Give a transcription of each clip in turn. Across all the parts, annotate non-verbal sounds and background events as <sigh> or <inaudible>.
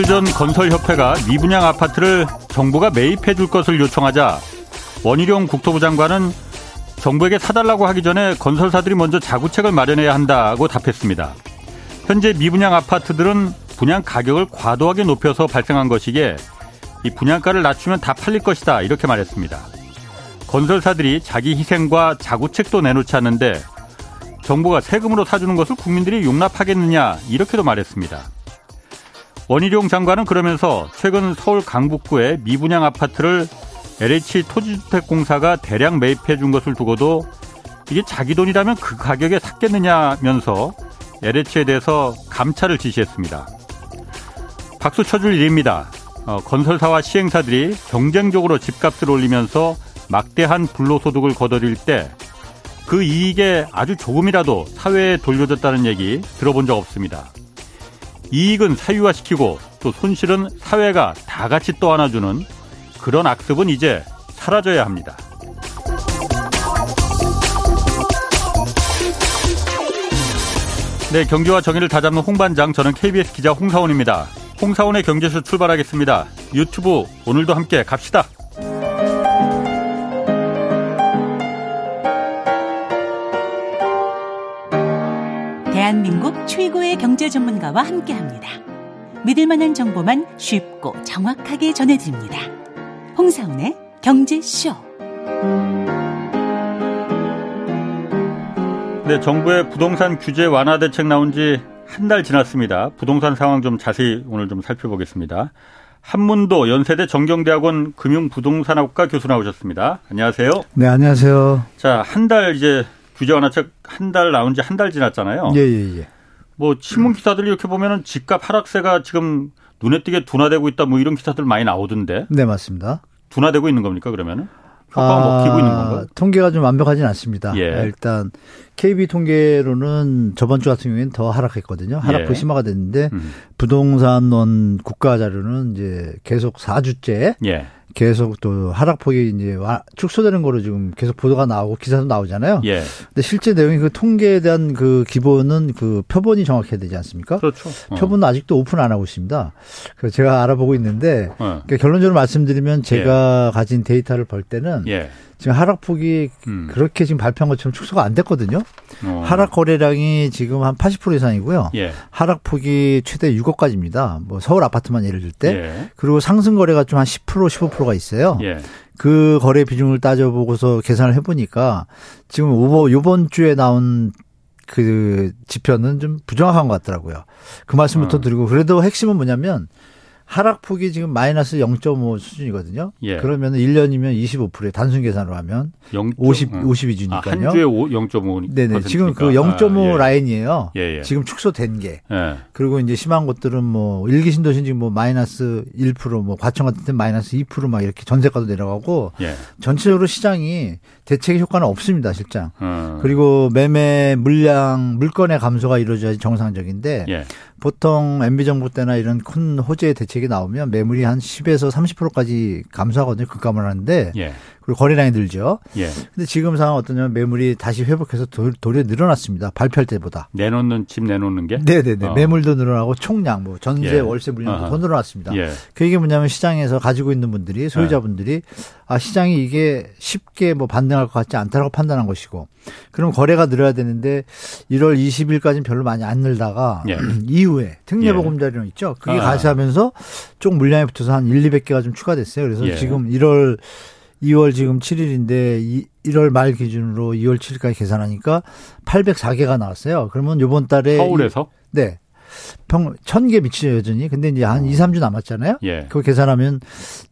며칠 전 건설협회가 미분양 아파트를 정부가 매입해 줄 것을 요청하자 원희룡 국토부 장관은 정부에게 사달라고 하기 전에 건설사들이 먼저 자구책을 마련해야 한다고 답했습니다. 현재 미분양 아파트들은 분양 가격을 과도하게 높여서 발생한 것이기에 이 분양가를 낮추면 다 팔릴 것이다 이렇게 말했습니다. 건설사들이 자기 희생과 자구책도 내놓지 않는데 정부가 세금으로 사주는 것을 국민들이 용납하겠느냐 이렇게도 말했습니다. 원희룡 장관은 그러면서 최근 서울 강북구의 미분양 아파트를 LH 토지주택공사가 대량 매입해 준 것을 두고도 이게 자기 돈이라면 그 가격에 샀겠느냐면서 LH에 대해서 감찰을 지시했습니다. 박수 쳐줄 일입니다. 어, 건설사와 시행사들이 경쟁적으로 집값을 올리면서 막대한 불로소득을 거둬들일 때 그 이익에 아주 조금이라도 사회에 돌려줬다는 얘기 들어본 적 없습니다. 이익은 사유화시키고 또 손실은 사회가 다 같이 떠안아주는 그런 악습은 이제 사라져야 합니다. 네, 경제와 정의를 다잡는 홍반장 저는 KBS 기자 홍사원입니다. 홍사원의 경제쇼 출발하겠습니다. 유튜브 오늘도 함께 갑시다. 최고의 경제 전문가와 함께 합니다. 믿을 만한 정보만 쉽고 정확하게 전해드립니다. 홍사운의 경제쇼. 네, 정부의 부동산 규제 완화 대책 나온 지 한 달 지났습니다. 부동산 상황 좀 자세히 오늘 좀 살펴보겠습니다. 한문도 연세대 정경대학원 금융부동산학과 교수 나오셨습니다. 안녕하세요. 네, 안녕하세요. 자, 한 달 이제 규제 완화책 한 달 나온 지 한 달 지났잖아요. 예, 예, 예. 뭐 신문 기사들 이렇게 보면은 집값 하락세가 지금 눈에 띄게 둔화되고 있다 뭐 이런 기사들 많이 나오던데. 네, 맞습니다. 둔화되고 있는 겁니까 그러면은? 효과가 아, 먹히고 있는 건가요? 통계가 좀 완벽하진 않습니다. 예. 일단 KB 통계로는 저번 주 같은 경우에는 더 하락했거든요. 하락폭 예. 심화가 됐는데 음. 부동산론 국가 자료는 이제 계속 4주째 예. 계속 또 하락폭이 이제 와- 축소되는 거로 지금 계속 보도가 나오고 기사도 나오잖아요. 예. 근데 실제 내용이 그 통계에 대한 그 기본은 그 표본이 정확해야 되지 않습니까? 그렇죠. 어. 표본은 아직도 오픈 안 하고 있습니다. 그래서 제가 알아보고 있는데 어. 그러니까 결론적으로 말씀드리면 제가 가진 데이터를 볼 때는 예. 지금 하락폭이 음. 그렇게 지금 발표한 것처럼 축소가 안 됐거든요. 어. 하락 거래량이 지금 한 80% 이상이고요. 예. 하락폭이 최대 6억까지입니다. 뭐 서울 아파트만 예를 들 때. 예. 그리고 상승 거래가 좀 한 10% 15%가 있어요. 예. 그 거래 비중을 따져보고서 계산을 해보니까 지금 요번 주에 나온 그 지표는 좀 부정확한 것 같더라고요. 그 말씀부터 어. 드리고 그래도 핵심은 뭐냐면 하락폭이 지금 마이너스 0.5 수준이거든요. 예. 그러면 1년이면 25%에 단순 계산으로 하면 0. 50 어. 52주니까요. 아, 한 주에 0.5. 네네. 지금 그 0.5 라인이에요. 예, 예. 지금 축소된 게. 예. 그리고 이제 심한 곳들은 뭐 일기 신도시 지금 뭐 마이너스 1%뭐 과천 같은 데 마이너스 2%막 이렇게 전세가도 내려가고 예. 전체적으로 시장이 대책의 효과는 없습니다, 실장. 어. 그리고 매매 물량 물건의 감소가 이루어져야지 정상적인데 예. 보통 MB 정부 때나 이런 큰 호재 대책이 나오면 매물이 한 10에서 30%까지 감소하거든요. 급감을 하는데 예. 그리고 거래량이 늘죠. 예. 근데 지금 상황 어떠냐면 매물이 다시 회복해서 도- 도리어 늘어났습니다. 발표할 때보다. 내놓는 집 내놓는 게? 네네네. 어. 매물도 늘어나고 총량, 뭐 전세, 예. 월세 물량도. 더 늘어났습니다. 예. 그 얘기 뭐냐면 시장에서 가지고 있는 분들이 소유자분들이 아 시장이 이게 쉽게 뭐 반등할 것 같지 않다라고 판단한 것이고 그럼 거래가 늘어야 되는데 1월 20일까지는 별로 많이 안 늘다가 예. <clears throat> 이후에 특례보금자리론 있죠. 그게 아. 가시하면서 쪽 물량이 붙어서 한 1, 200개가 좀 추가됐어요. 그래서 예. 지금 1월 2월 지금 7일인데 이 1월 말 기준으로 2월 7일까지 계산하니까 804개가 나왔어요. 그러면 요번 달에 서울에서? 이- 네. 평, 1000개 미치죠, 여전히. 근데 이제 한 2, 3주 남았잖아요. 예. 그거 계산하면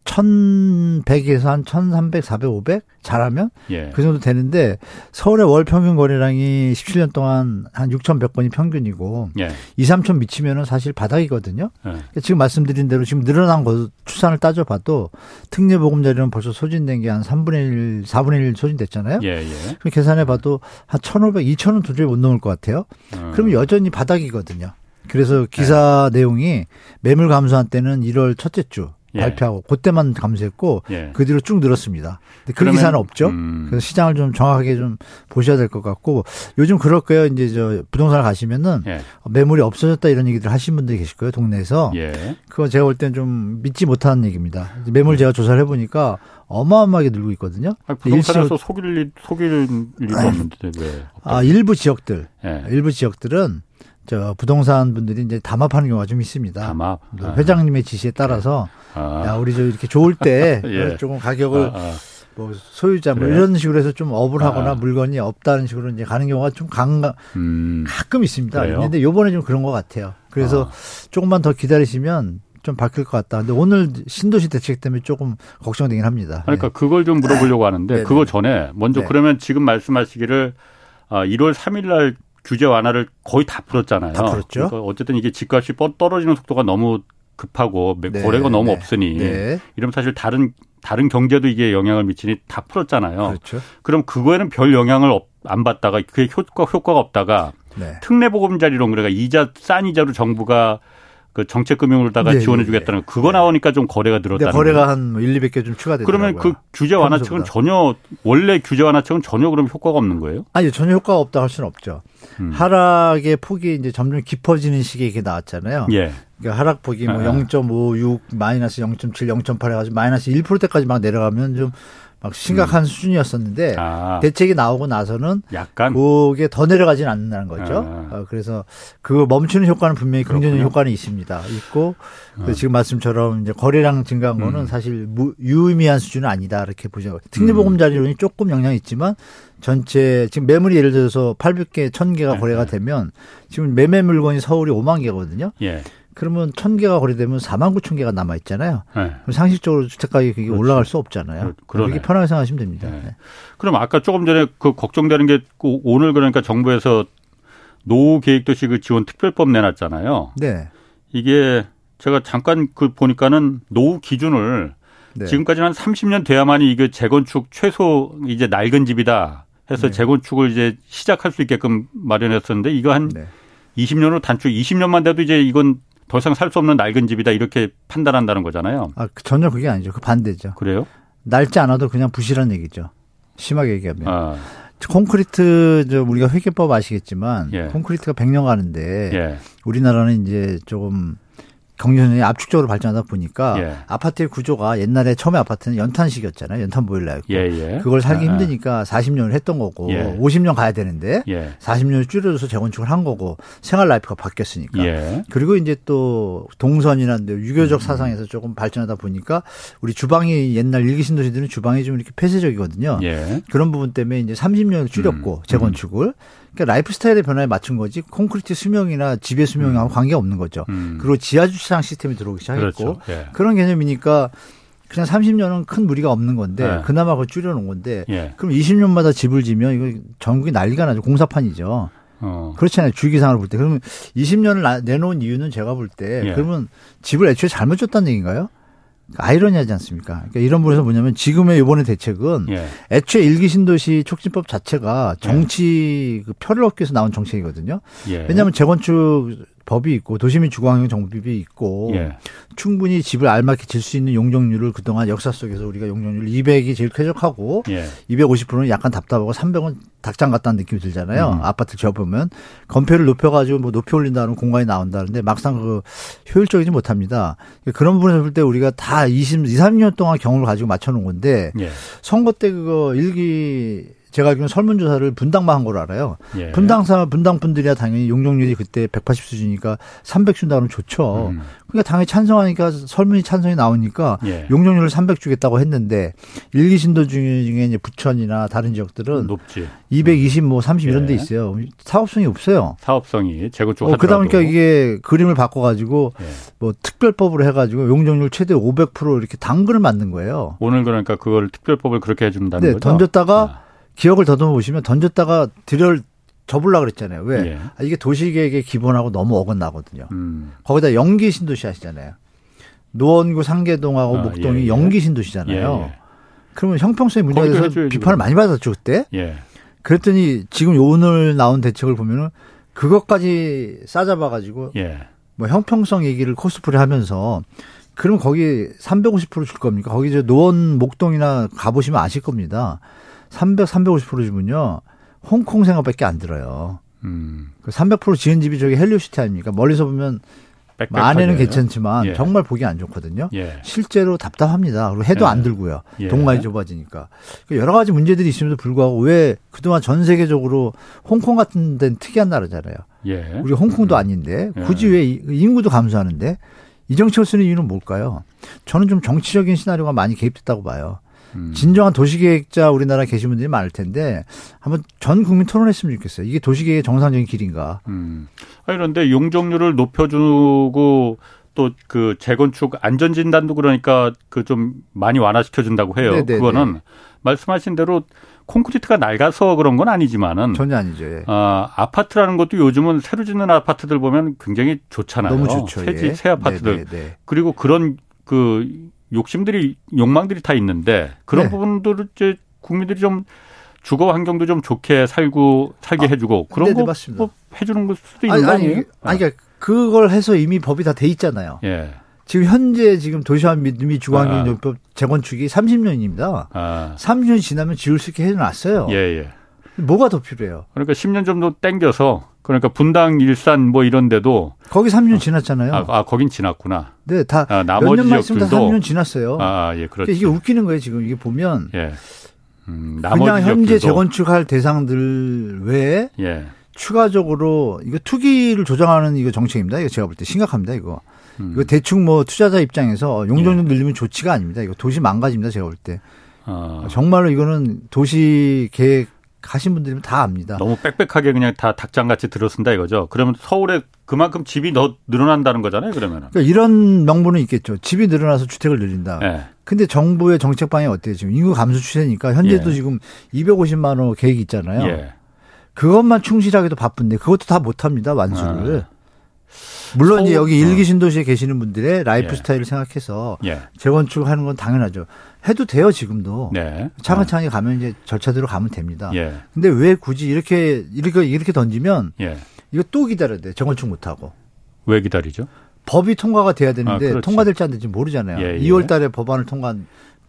1100에서 한 1300, 400, 500 잘하면 예. 그 정도 되는데 서울의 월 평균 거래량이 17년 동안 한 6100건이 평균이고 예. 2, 3000 미치면은 사실 바닥이거든요. 예. 그러니까 지금 말씀드린 대로 지금 늘어난 거 추산을 따져봐도 특례보금자리는 벌써 소진된 게한 3분의 1, 4분의 1 소진됐잖아요. 예. 예. 그 계산해봐도 한 1,500, 2,000원 도저히 못 넘을 것 같아요. 어. 그러면 여전히 바닥이거든요. 그래서 기사 네. 내용이 매물 감소한 때는 1월 첫째 주, 예. 발표하고 그때만 감소했고 예. 그 뒤로 쭉 늘었습니다. 근데 그 그러면, 기사는 없죠. 음. 그래서 시장을 좀 정확하게 좀 보셔야 될 것 같고 요즘 그럴 거예요. 이제 저 부동산을 가시면은 예. 매물이 없어졌다 이런 얘기들 하신 분들이 계실 거예요. 동네에서. 예. 그거 제가 볼땐좀 믿지 못하는 얘기입니다. 매물 제가 조사를 해보니까 어마어마하게 늘고 있거든요. 부동산에서 속일 일, 속일 일도 없는데 왜? 아, 일부 지역들, 예. 일부 지역들은 저 부동산 분들이 이제 담합하는 경우가 좀 있습니다. 담합. 아. 회장님의 지시에 따라서 아. 야 우리 저 이렇게 좋을 때 <laughs> 예. 조금 가격을 아, 아. 뭐 소유자 뭐 그래요? 이런 식으로 해서 좀 업을 하거나 아. 물건이 없다는 식으로 이제 가는 경우가 좀 강, 음. 가끔 있습니다. 그래요? 근데 요번에 좀 그런 것 같아요. 그래서 아. 조금만 더 기다리시면 좀 바뀔 것 같다. 근데 오늘 신도시 대책 때문에 조금 걱정되긴 합니다. 그러니까 그걸 좀 물어보려고 <laughs> 하는데 네네. 그거 전에 먼저 네. 그러면 지금 말씀하시기를 아, 1월 3일 날 규제 완화를 거의 다 풀었잖아요. 다 풀었죠. 그러니까 어쨌든 이게 집값이 뻗- 떨어지는 속도가 너무 급하고 네, 거래가 너무 네. 없으니 네. 이러면 사실 다른 다른 경제도 이게 영향을 미치니 다 풀었잖아요. 그렇죠. 그럼 그거에는 별 영향을 없- 안 받다가 그게 효과 효과가 없다가 네. 특례 보금자리론 그러니까 이자 싼 이자로 정부가 그 정책금융으로다가 네, 지원해 네, 주겠다는 거 그거 나오니까 좀 거래가 늘었다는 거래가 거예요. 한 1, 200개 좀 추가되더라고요. 그러면 그 규제 완화책은. 전혀 원래 규제 완화책은 전혀 그럼 효과가 없는 거예요? 아니 전혀 효과가 없다 할 수는 없죠. 음. 하락의 폭이 이제 점점 깊어지는 시기에 이게 나왔잖아요. 예. 그러니까 하락폭이 뭐 아. 0.56, 마이너스 0.7, 0.8 해가지고 마이너스 1%대까지 막 내려가면 좀 막 심각한 수준이었었는데 음. 아, 대책이 나오고 나서는 약간 그게 더 내려가진 않는다는 거죠. 아. 어, 그래서 그 멈추는 효과는 분명히 긍정적인 그렇군요. 효과는 있습니다. 있고 아. 그 지금 말씀처럼 이제 거래량 증가한 음. 거는 사실 무, 유의미한 수준은 아니다 이렇게 보죠. 특례보금자리론이 조금 영향이 있지만 전체 지금 매물이 예를 들어서 800개, 1000개가 네, 거래가 네. 되면 지금 매매 물건이 서울이 5만 개거든요. 예. 그러면 1000개가 거래되면 4만 9천 개가 남아 있잖아요. 예. 그럼 상식적으로 주택 가격이 그게 그렇지. 올라갈 수 없잖아요. 그렇게 편하게 생각하시면 됩니다. 네. 네. 그럼 아까 조금 전에 그 걱정되는 게그 오늘 그러니까 정부에서 노후 계획도시 그 지원 특별법 내놨잖아요. 네. 이게 제가 잠깐 그 보니까는 노후 기준을 네. 지금까지는 한 30년 돼야만이 이게 재건축 최소 이제 낡은 집이다 해서 네. 재건축을 이제 시작할 수 있게끔 마련했었는데 이거 한 네. 20년으로 단축 20년만 돼도 이제 이건 더 이상 살 수 없는 낡은 집이다 이렇게 판단한다는 거잖아요. 아, 그 전혀 그게 아니죠. 그 반대죠. 그래요? 낡지 않아도 그냥 부실한 얘기죠. 심하게 얘기하면. 아, 콘크리트 저 우리가 회계법 아시겠지만 예. 콘크리트가 100년 가는데 예. 우리나라는 이제 조금 경제는 압축적으로 발전하다 보니까 예. 아파트의 구조가 옛날에 처음에 아파트는 연탄식이었잖아요. 연탄 보일러였고. 예, 예. 그걸 살기 아, 아. 힘드니까 40년을 했던 거고 예. 50년 가야 되는데 예. 40년을 줄여줘서 재건축을 한 거고 생활 life가 바뀌었으니까. 예. 그리고 이제 또 동선이나 유교적 사상에서 조금 발전하다 보니까 우리 주방이 옛날 일기 신도시들은 주방이 좀 이렇게 폐쇄적이거든요. 예. 그런 부분 때문에 이제 30년을 줄였고 음, 재건축을 그러니까 라이프 스타일의 변화에 맞춘 거지 콘크리트 수명이나 집의 수명하고 관계 없는 거죠. 음. 그리고 지하 주차장 시스템이 들어오기 시작했고 그렇죠. 예. 그런 개념이니까 그냥 30년은 큰 무리가 없는 건데 네. 그나마 그걸 줄여놓은 건데 예. 그럼 20년마다 집을 지면 이거 전국이 난리가 나죠. 공사판이죠. 어. 그렇잖아요. 주기상으로 볼 때. 그러면 20년을 내놓은 이유는 제가 볼때 예. 그러면 집을 애초에 잘못 줬다는 얘기인가요? 아이러니하지 않습니까? 그러니까 이런 부분에서 뭐냐면 지금의 이번의 대책은 예. 애초에 일기 신도시 촉진법 자체가 정치 그 표를 얻기 위해서 나온 정책이거든요. 예. 왜냐하면 재건축 법이 있고 도시민 주거환경 정비비 있고 예. 충분히 집을 알맞게 질 수 있는 용적률을 그동안 역사 속에서 우리가 용적률 200이 제일 쾌적하고 예. 250%는 약간 답답하고 300은 닭장 같다는 느낌이 들잖아요. 음. 아파트 지어보면 건폐를 높여가지고 뭐 높이 올린다는 공간이 나온다는데 막상 그 효율적이지 못합니다. 그런 부분에서 볼 때 우리가 다 20, 2, 3년 동안 경험을 가지고 맞춰놓은 건데 예. 선거 때 그거 일기 제가 알기로는 설문조사를 분당만 한 걸로 알아요. 예. 분당사 분당 분들이야 당연히 용적률이 그때 180 수준이니까 300 준다 그러면 좋죠. 음. 그러니까 당연히 찬성하니까 설문이 찬성이 나오니까 예. 용적률을 300 주겠다고 했는데 일기 신도 중에 이제 부천이나 다른 지역들은 높지. 220, 뭐 30 이런 데 예. 있어요. 사업성이 없어요. 사업성이 재건축 어, 그러다 보니까. 이게 그림을 바꿔가지고 예. 뭐 특별법으로 해가지고 용적률 최대 500% 이렇게 당근을 만든 거예요. 오늘 그러니까 그걸 특별법을 그렇게 해준다는 네, 거죠. 던졌다가 아. 기억을 더듬어 보시면 던졌다가 들여 접으려고 그랬잖아요. 왜? 예. 아, 이게 도시계획의 기본하고 너무 어긋나거든요. 음. 거기다 연기 신도시 하시잖아요. 노원구 상계동하고 아, 목동이 예, 예. 연기 신도시잖아요. 예, 그러면 형평성에 문제가 돼서 해줘야지, 비판을 그럼. 많이 받았죠 그때. 예. 그랬더니 지금 오늘 나온 대책을 보면은 그것까지 싸잡아 가지고 예. 뭐 형평성 얘기를 코스프레 하면서 그럼 거기 350%줄 겁니까? 거기 저 노원 목동이나 가보시면 아실 겁니다. 300, 350% 주면요. 홍콩 생각밖에 안 들어요. 음. 그300% 지은 집이 저기 헬리오시티 아닙니까? 멀리서 보면. 안에는 괜찮지만 예. 정말 보기 안 좋거든요. 예. 실제로 답답합니다. 그리고 해도 예. 안 들고요. 예. 동간이 좁아지니까. 그러니까 여러 가지 문제들이 있음에도 불구하고 왜 그동안 전 세계적으로 홍콩 같은 데는 특이한 나라잖아요. 예. 우리 홍콩도 아닌데 예. 굳이 왜 이- 인구도 감소하는데 이 정책을 쓰는 이유는 뭘까요? 저는 좀 정치적인 시나리오가 많이 개입됐다고 봐요. 음. 진정한 도시계획자 우리나라 계신 분들이 많을 텐데 한번 전 국민 토론했으면 좋겠어요. 이게 도시계획의 정상적인 길인가? 음. 아, 그런데 용적률을 높여주고 또 그 재건축 안전진단도 그러니까 그 좀 많이 완화시켜 준다고 해요. 네네네. 그거는 말씀하신 대로 콘크리트가 낡아서 그런 건 아니지만은 전혀 아니죠. 예. 아, 아파트라는 것도 요즘은 새로 짓는 아파트들 보면 굉장히 좋잖아요. 너무 좋죠. 새, 집, 예. 새 아파트들. 네, 네, 네. 그리고 그런 그 욕심들이 욕망들이 다 있는데 그런 네. 부분들을 이제 국민들이 좀 주거 환경도 좀 좋게 살고 살게 아, 해주고 그런 네네, 거 맞습니다. 뭐 해주는 걸 수도 있는 아니, 거 아니, 아니에요? 아니, 그러니까 그걸 해서 이미 법이 다 돼 있잖아요. 예. 지금 현재 지금 도시환 및 주거환경법 아. 재건축이 30년입니다. 아. 30년 지나면 지울 수 있게 해놨어요. 예, 예. 뭐가 더 필요해요? 그러니까 10년 정도 땡겨서 그러니까 분당 일산 뭐 이런 데도 거기 3년 지났잖아요. 아, 아 거긴 지났구나. 네, 다 아, 몇 나머지 있으면 다 지역들도 3년 지났어요. 아, 예, 그렇죠. 이게 웃기는 거예요, 지금. 이게 보면 예. 음, 나머지 그냥 현재 지역들도 재건축할 대상들 외에 예. 추가적으로 이거 투기를 조장하는 이거 정책입니다. 이거 제가 볼 때 심각합니다. 이거 음. 이거 대충 뭐 투자자 입장에서 용적률 늘리면 좋지가 아닙니다. 이거 도시 망가집니다. 제가 볼때 어, 정말로 이거는 도시 계획 하신 분들이면 다 압니다. 너무 빽빽하게 그냥 다 닭장같이 들어쓴다 이거죠. 그러면 서울에 그만큼 집이 더 늘어난다는 거잖아요. 그러면은. 그러니까 이런 명분은 있겠죠. 집이 늘어나서 주택을 늘린다. 예. 근데 정부의 정책 방향이 어때요? 지금 인구 감소 추세니까 현재도 예. 지금 250만 원 계획이 있잖아요. 예. 그것만 충실하기도 바쁜데 그것도 다 못합니다. 완수를. 물론 이제 여기 일기 어. 신도시에 계시는 분들의 라이프 예. 스타일을 생각해서 예. 재건축하는 건 당연하죠. 해도 돼요 지금도. 네. 차근차근히 가면 이제 절차대로 가면 됩니다. 예. 근데 왜 굳이 이렇게 이렇게 이렇게 던지면 예. 이거 또 기다려야 돼. 재건축 못 하고. 왜 기다리죠? 법이 통과가 돼야 되는데 아, 그렇지. 통과될지 안 될지 모르잖아요. 예, 예. 2월 달에 법안을 통과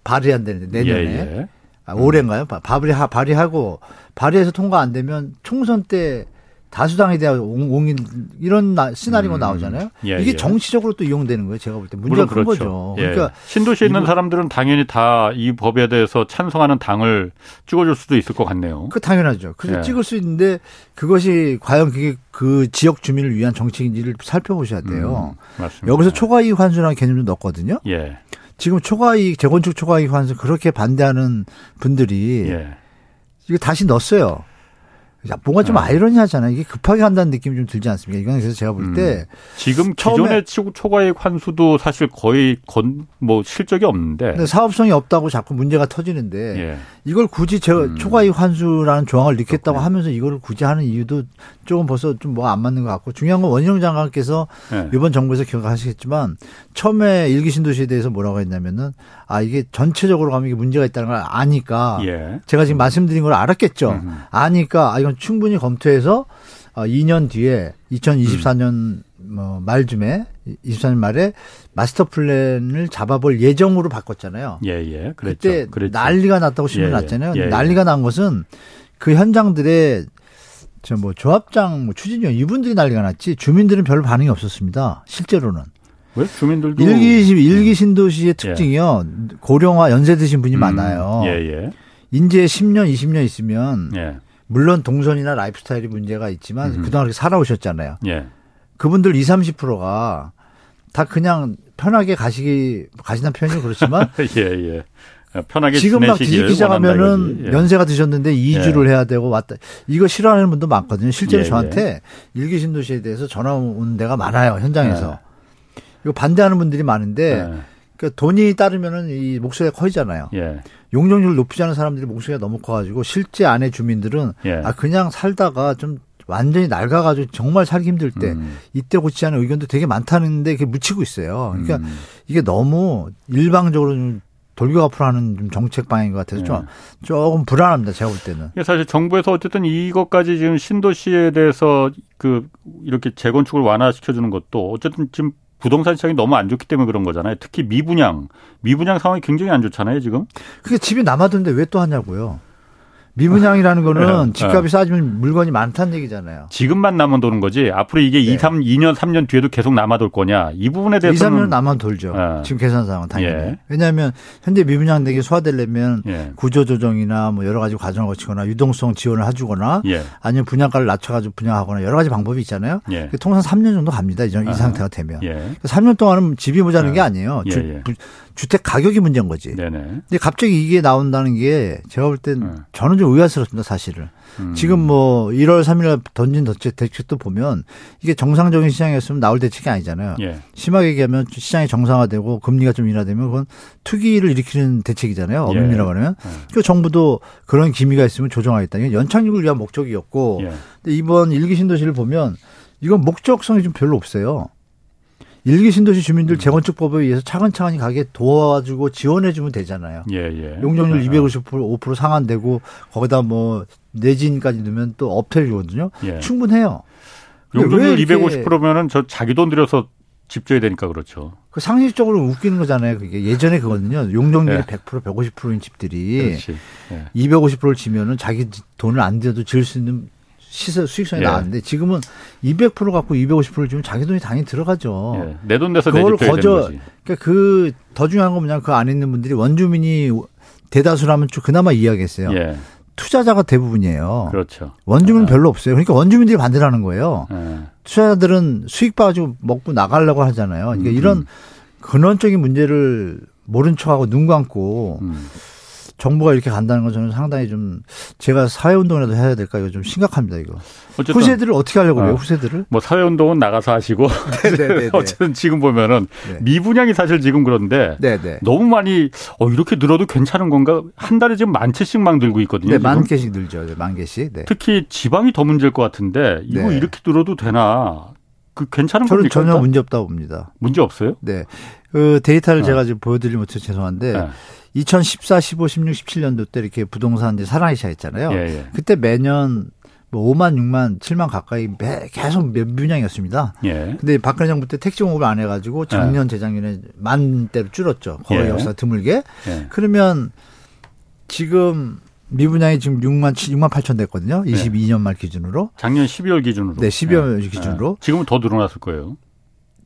발의해야 되는데 내년에 예, 예. 아, 올해인가요? 바- 발의 발의하고 발의해서 통과 안 되면 총선 때 다수당에 대한 옹- 옹인 이런 나- 시나리오가 음. 나오잖아요. 예, 이게 예. 정치적으로 또 이용되는 거예요. 제가 볼 때 문제가 큰 그렇죠. 거죠. 예. 그러니까 신도시에 있는 사람들은 당연히 다 이 법에 대해서 찬성하는 당을 찍어줄 수도 있을 것 같네요. 그 당연하죠. 그래서 예. 찍을 수 있는데 그것이 과연 그게 그 지역 주민을 위한 정책인지를 살펴보셔야 돼요. 음, 맞습니다. 여기서 초과이익 환수라는 개념도 넣었거든요. 예. 지금 초과이익 재건축 초과이익 환수 그렇게 반대하는 분들이 예. 이거 다시 넣었어요. 야, 뭔가 좀 아. 아이러니하잖아요. 이게 급하게 한다는 느낌이 좀 들지 않습니까? 이건 그래서 제가 볼때 지금 처음에- 기존의 초- 초과이익 환수도 사실 거의 건, 뭐 실적이 없는데. 근데 사업성이 없다고 자꾸 문제가 터지는데 예. 이걸 굳이 제 음. 초과이익 환수라는 조항을 넣겠다고 그렇군요. 하면서 이거를 굳이 하는 이유도 조금 벌써 좀 뭐 안 맞는 것 같고 중요한 건 원희룡 장관께서 예. 이번 정부에서 기억하시겠지만 처음에 일기 신도시에 대해서 뭐라고 했냐면은 아 이게 전체적으로 가면 이게 문제가 있다는 걸 아니까 예. 제가 지금 말씀드린 걸 알았겠죠. 음. 아니까 아 이건 충분히 검토해서 어, 2년 뒤에 2024년 뭐 말쯤에 24년 말에 마스터 플랜을 잡아볼 예정으로 바꿨잖아요. 예, 예. 그랬죠. 그때 그랬죠. 난리가 났다고 신문 예, 예. 났잖아요. 예, 예. 난리가 난 것은 그 현장들의 저 뭐 조합장 뭐 추진위원 이분들이 난리가 났지 주민들은 별 반응이 없었습니다. 실제로는 왜 주민들도 일기 일기 신도시의 특징이요 고령화 연세 드신 분이 음, 많아요. 예, 예. 인제 10년 20년 있으면 예. 물론 동선이나 라이프 스타일이 문제가 있지만 음. 그동안 그렇게 살아오셨잖아요. 예. 그분들 20, 30%가 다 그냥 편하게 가시기 가시는 표현이 그렇지만 <laughs> 예, 예. 편하게 지금 막 뒤집기 시작하면은. 예. 연세가 드셨는데 2주를 해야 되고 왔다. 이거 싫어하는 분도 많거든요. 실제로 예, 저한테 일기 신도시에 대해서 전화 온 데가 많아요. 현장에서. 예. 이거 반대하는 분들이 많은데 예. 그 돈이 따르면은 이 목소리가 커지잖아요. 예. 용적률을 높이지 않은 사람들이 목소리가 너무 커가지고 실제 안에 주민들은 예. 아 그냥 살다가 좀 완전히 낡아가지고 정말 살기 힘들 때 음. 이때 고치지 않은 의견도 되게 많다는데 그게 묻히고 있어요. 그러니까 음. 이게 너무 일방적으로 좀 돌격 앞으로 하는 좀 정책 방향인 것 같아서 좀 예. 조금 불안합니다. 제가 볼 때는. 사실 정부에서 어쨌든 이것까지 지금 신도시에 대해서 그 이렇게 재건축을 완화시켜 주는 것도 어쨌든 지금 부동산 시장이 너무 안 좋기 때문에 그런 거잖아요. 특히 미분양, 미분양 상황이 굉장히 안 좋잖아요, 지금. 그게 집이 남아도는데 왜 또 하냐고요. 미분양이라는 거는 네. 집값이 싸지면 물건이 많다는 얘기잖아요. 지금만 남아 도는 거지. 앞으로 이게 네. 2, 3, 2년, 3년 뒤에도 계속 남아 돌 거냐. 이 부분에 2, 대해서는 3년 남아 돌죠. 예. 지금 계산상은 당연히. 예. 왜냐하면 현재 미분양 대기 소화되려면 예. 구조 조정이나 뭐 여러 가지 과정을 거치거나 유동성 지원을 해주거나 예. 아니면 분양가를 낮춰가지고 분양하거나 여러 가지 방법이 있잖아요. 예. 통상 3년 정도 갑니다. 이, 아하. 상태가 되면. 예. 3년 동안은 집이 모자는 예. 게 아니에요. 예, 주, 예. 부- 주택 가격이 문제인 거지. 네네. 근데 갑자기 이게 나온다는 게 제가 볼땐 음. 저는 좀 의아스럽습니다, 사실은. 음. 지금 뭐 1월 3일 던진 대책, 대책도 보면 이게 정상적인 시장이었으면 나올 대책이 아니잖아요. 예. 심하게 얘기하면 시장이 정상화되고 금리가 좀 인하되면 그건 투기를 일으키는 대책이잖아요. 예. 엄밀하고 하면. 예. 그 정부도 그런 기미가 있으면 조정하겠다. 이게 연착륙을 위한 목적이었고 예. 근데 이번 일기 신도시를 보면 이건 목적성이 좀 별로 없어요. 일기 신도시 주민들 음. 재건축 법에 의해서 차근차근히 가게 도와주고 지원해주면 되잖아요. 예. 예. 용적률 예. 250% 5% 상한되고 거기다 뭐 내진까지 넣으면 또 업태 주거든요. 예. 충분해요. 용적률 왜 이렇게 250%면은 저 자기 돈 들여서 집 줘야 되니까 그렇죠. 그 상식적으로 웃기는 거잖아요. 그게 예전에 그거든요. 용적률이 예. 100% 150%인 집들이 그렇지. 예. 250%를 지면은 자기 돈을 안 들여도 지을 수 있는 시세 수익성이 예. 나왔는데 지금은 200% 갖고 250%를 주면 자기 돈이 당연히 들어가죠. 예. 내돈 내서 내 그걸 거저. 그러니까 그 더 중요한 건 뭐냐 그 안에 있는 분들이 원주민이 대다수라면 좀 그나마 이해하겠어요. 예. 투자자가 대부분이에요. 그렇죠. 원주민은 아. 별로 없어요. 그러니까 원주민들이 반대를 하는 거예요. 예. 투자자들은 수익 봐가지고 먹고 나가려고 하잖아요. 그러니까 음. 이런 근원적인 문제를 모른 척하고 눈 감고 음. 정부가 이렇게 간다는 건 저는 상당히 좀 제가 사회운동이라도 해야 될까 이거 좀 심각합니다 이거. 후세들을 어떻게 하려고 그래요 어. 후세들을? 뭐 사회운동은 나가서 하시고 네네네. <laughs> <laughs> 어쨌든 지금 보면은 네. 미분양이 사실 지금 그런데 네네. 너무 많이 어 이렇게 늘어도 괜찮은 건가 한 달에 지금 만 채씩 막 늘고 있거든요. 네. 만 개씩 늘죠. 네, 만 개씩. 네. 특히 지방이 더 문제일 것 같은데 이거 네. 이렇게 늘어도 되나? 그 괜찮은 저는 겁니까? 전혀? 문제 없다고 봅니다. 문제 없어요? 네. 그 데이터를 어. 제가 지금 보여드리지 못해서 죄송한데 예. 2014, 15, 16, 17년도 때 이렇게 부동산 이제 사랑이 시작했잖아요. 예, 예. 그때 매년 뭐 5만, 6만, 7만 가까이 매, 계속 몇 분양이었습니다. 예. 근데 박근혜 정부 때 택지 공급을 안 해가지고 작년, 재작년에 만 대로 줄었죠. 거의 예. 역사 드물게. 예. 그러면 지금 미분양이 지금 6만, 7, 6만 8천 됐거든요. 22년 말 기준으로. 작년 12월 기준으로. 네, 12월 기준으로. 예. 지금은 더 늘어났을 거예요.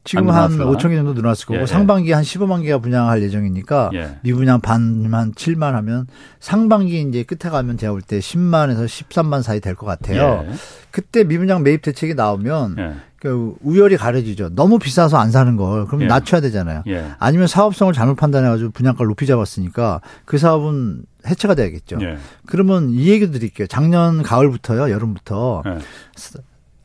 지금 안한 늘어났으나? 5천 개 정도 늘어났을 거고 예, 예. 상반기에 한 15만 개가 분양할 예정이니까 예. 미분양 반만 7만 하면 상반기 이제 끝에 가면 제가 볼 때 10만에서 13만 사이 될 것 같아요. 예. 그때 미분양 매입 대책이 나오면 예. 그 우열이 가려지죠. 너무 비싸서 안 사는 걸 그럼 예. 낮춰야 되잖아요. 예. 아니면 사업성을 잘못 판단해가지고 분양가를 높이 잡았으니까 그 사업은 해체가 돼야겠죠. 예. 그러면 이 얘기도 드릴게요. 작년 가을부터요, 여름부터 예.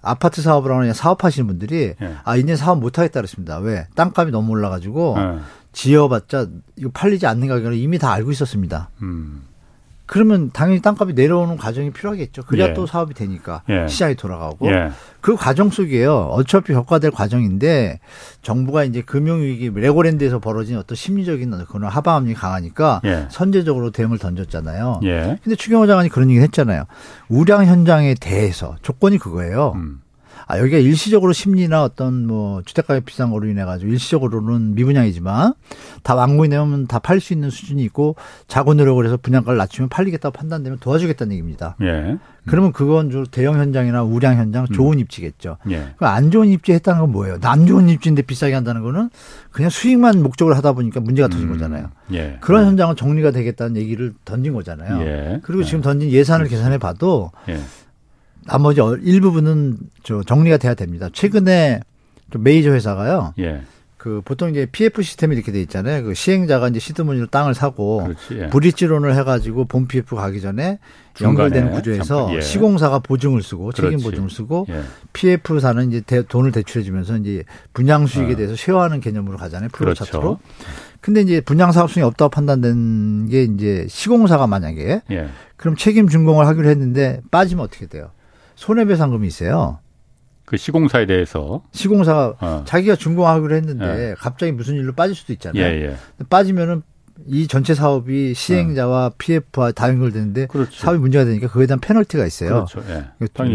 아파트 사업을 하는 사업하시는 분들이 예. 아 이제 사업 못 하겠다 그랬습니다. 왜? 땅값이 너무 올라가지고 예. 지어봤자 이거 팔리지 않는 가격을 이미 다 알고 있었습니다. 음. 그러면 당연히 땅값이 내려오는 과정이 필요하겠죠. 그래야 예. 또 사업이 되니까 예. 시장이 돌아가고 예. 그 과정 속이에요. 어차피 효과될 과정인데 정부가 이제 금융위기 레고랜드에서 벌어진 어떤 심리적인 그런 하방압력이 강하니까 예. 선제적으로 대응을 던졌잖아요. 예. 근데 추경호 장관이 그런 얘기 했잖아요. 우량 현장에 대해서 조건이 그거예요. 음. 아, 여기가 일시적으로 심리나 어떤 뭐 주택가격 비싼 거로 인해 가지고 일시적으로는 미분양이지만 다 완공이 되면 다 팔 수 있는 수준이 있고 자고 노력을 해서 분양가를 낮추면 팔리겠다고 판단되면 도와주겠다는 얘기입니다. 예. 그러면 그건 주로 대형 현장이나 우량 현장 좋은 입지겠죠. 예. 그안 좋은 입지 했다는 건 뭐예요? 안 좋은 입지인데 비싸게 한다는 거는 그냥 수익만 목적으로 하다 보니까 문제가 터진 거잖아요. 예. 그런 현장은 정리가 되겠다는 얘기를 던진 거잖아요. 예. 그리고 예. 지금 던진 예산을 계산해 봐도 예. 나머지 어- 일부분은 저 정리가 돼야 됩니다. 최근에 좀 메이저 회사가요. 예. 그 보통 이제 PF 시스템이 이렇게 돼 있잖아요. 그 시행자가 이제 시드머니로 땅을 사고 그렇지. 예. 브릿지론을 해가지고 본 PF 가기 전에 연결되는 구조에서 잠깐, 예. 시공사가 보증을 쓰고 책임 그렇지. 보증을 쓰고 예. PF 사는 이제 대- 돈을 대출해주면서 이제 분양 수익에 어. 대해서 쉐어하는 개념으로 가잖아요. 프로 그렇죠. 차트로. 근데 이제 분양 사업성이 없다고 판단된 게 이제 시공사가 만약에 예. 그럼 책임 준공을 하기로 했는데 빠지면 어떻게 돼요? 손해배상금이 있어요. 그 시공사에 대해서 시공사가 어. 자기가 준공하기로 했는데 갑자기 무슨 일로 빠질 수도 예, 있잖아요. 예. 빠지면은 이 전체 사업이 시행자와 PF와 다 연결되는데 그렇죠. 사업이 문제가 되니까 그에 대한 페널티가 있어요. 그렇죠. 예.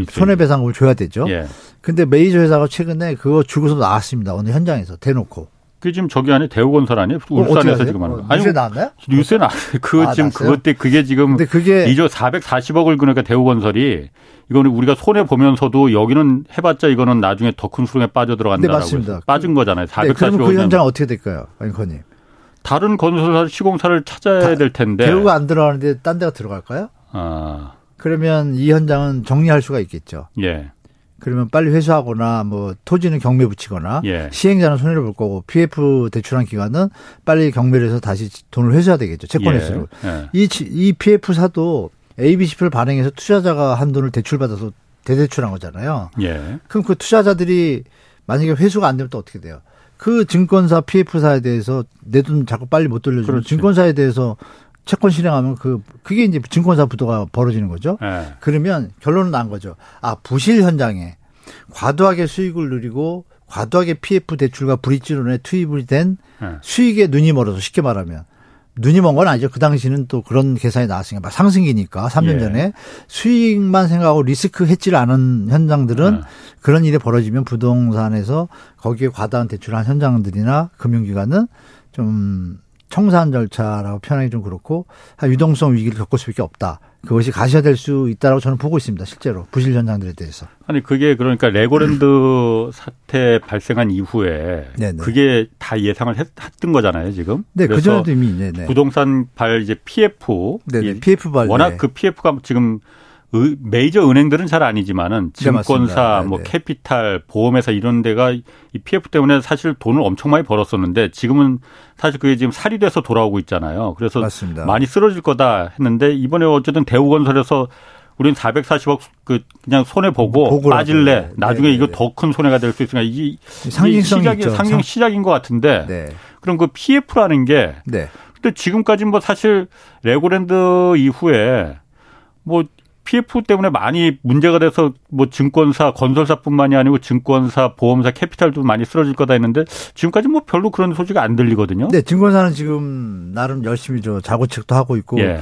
손해배상금을 줘야 되죠. 예. 근데 메이저 회사가 최근에 그거 주고서 나왔습니다. 어느 현장에서 대놓고. 그 지금 저기 안에 대우건설 아니에요? 어, 울산에서? 지금 하는 어, 거. 뉴스에 나왔나요? 뉴스에 나. <laughs> 그 아, 지금 나왔어요? 그것 때 그게 지금 근데 그게 2조 440억을 그러니까 대우건설이 이거는 우리가 손해 보면서도 여기는 해봤자 이거는 나중에 더 큰 수렁에 빠져 들어간다라고 네, 빠진 거잖아요. 네, 그러면 그 440억. 현장 어떻게 될까요? 앵커님. 다른 건설사 시공사를 찾아야 될 텐데. 대우가 안 들어가는데 딴 데가 들어갈까요? 아, 그러면 이 현장은 정리할 수가 있겠죠. 예, 그러면 빨리 회수하거나 뭐 토지는 경매 붙이거나 예. 시행자는 손해를 볼 거고 PF 대출한 기관은 빨리 경매를 해서 다시 돈을 회수해야 되겠죠. 채권 회수를. 예, 예. 이, 지- 이 PF 사도 ABC표를 발행해서 투자자가 한 돈을 대출받아서 대대출한 거잖아요. 예. 그럼 그 투자자들이 만약에 회수가 안 되면 또 어떻게 돼요? 그 증권사 PF사에 대해서 내 돈 자꾸 빨리 못 돌려주면 그렇지. 증권사에 대해서 채권 실행하면 그 그게 이제 증권사 부도가 벌어지는 거죠. 예. 그러면 결론은 난 거죠. 아 부실 현장에 과도하게 수익을 누리고 과도하게 PF 대출과 브릿지론에 투입이 된 예. 수익에 눈이 멀어서 쉽게 말하면 눈이 먼 건 아니죠. 그 당시는 또 그런 계산이 나왔으니까 막 상승기니까 3년 예. 전에 수익만 생각하고 리스크 헤지를 않은 현장들은 예. 그런 일이 벌어지면 부동산에서 거기에 과다한 대출한 현장들이나 금융기관은 좀 청산 절차라고 표현하기 좀 그렇고 한 유동성 위기를 겪을 수밖에 없다. 그것이 가시화될 수 있다라고 저는 보고 있습니다. 실제로 부실 현장들에 대해서. 아니 그게 그러니까 레고랜드 <clears throat> 사태 발생한 이후에 네네. 그게 다 예상을 했, 했던 거잖아요 지금. 네, 그 전에도 이미 네네. 부동산 발 이제 PF 네네. 이 PF 발 워낙 그 PF가 지금 의- 메이저 은행들은 잘 아니지만은 네. 증권사, 네, 뭐 네. 캐피탈, 보험회사 이런 데가 이 PF 때문에 사실 돈을 엄청 많이 벌었었는데 지금은 사실 그게 지금 살이 돼서 돌아오고 있잖아요. 그래서 맞습니다. 많이 쓰러질 거다 했는데 이번에 어쨌든 대우건설에서 우리는 440억 그 그냥 손해 보고. 빠질래. 네, 나중에 네, 이거 네. 더큰 손해가 될 수 있으니까 이게 상징성이 시작이 있죠. 상징 상- 시작인 것 같은데 네. 그럼 그 PF라는 게 네. 근데 지금까지 뭐 사실 레고랜드 이후에 뭐 PF 때문에 많이 문제가 돼서 뭐 증권사, 건설사뿐만이 아니고 증권사, 보험사, 캐피탈도 많이 쓰러질 거다 했는데 지금까지 뭐 별로 그런 소식이 안 들리거든요. 네, 증권사는 지금 나름 열심히 저 자구책도 하고 있고 예.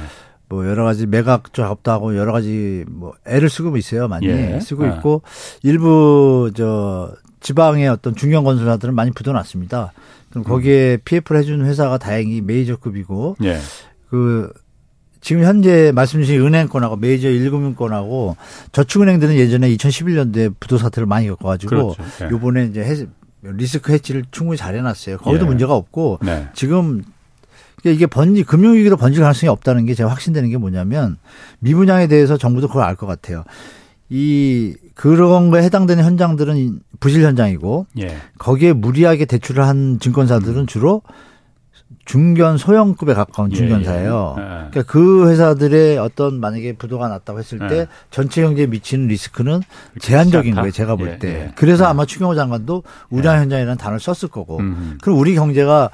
뭐 여러 가지 매각 작업도 하고 여러 가지 뭐 애를 쓰고 있어요 많이 예. 쓰고 아. 있고 일부 저 지방의 어떤 중견 건설사들은 많이 부도났습니다. 그럼 거기에 PF를 해주는 회사가 다행히 메이저급이고 예. 그 지금 현재 말씀 주신 은행권하고 메이저 1금융권하고 저축은행들은 예전에 2011년도에 부도 사태를 많이 겪어가지고 그렇죠. 예. 요번에 이제 해지- 리스크 해지를 충분히 잘 해놨어요. 거기도 예. 문제가 없고 네. 지금 이게 번지 금융위기로 번질 가능성이 없다는 게 제가 확신되는 게 뭐냐면 미분양에 대해서 정부도 그걸 알 것 같아요. 이 그런 거에 해당되는 현장들은 부실 현장이고 예. 거기에 무리하게 대출을 한 증권사들은 주로 중견 소형급에 가까운 예, 중견사예요. 예. 예. 그러니까 그 회사들의 어떤 만약에 부도가 났다고 했을 때 예. 전체 경제에 미치는 리스크는 제한적인? 거예요. 제가 볼 예, 때. 예. 그래서 예. 아마 추경호 장관도 우량 현장이라는 단어를 썼을 거고. 음. 그럼 우리 경제가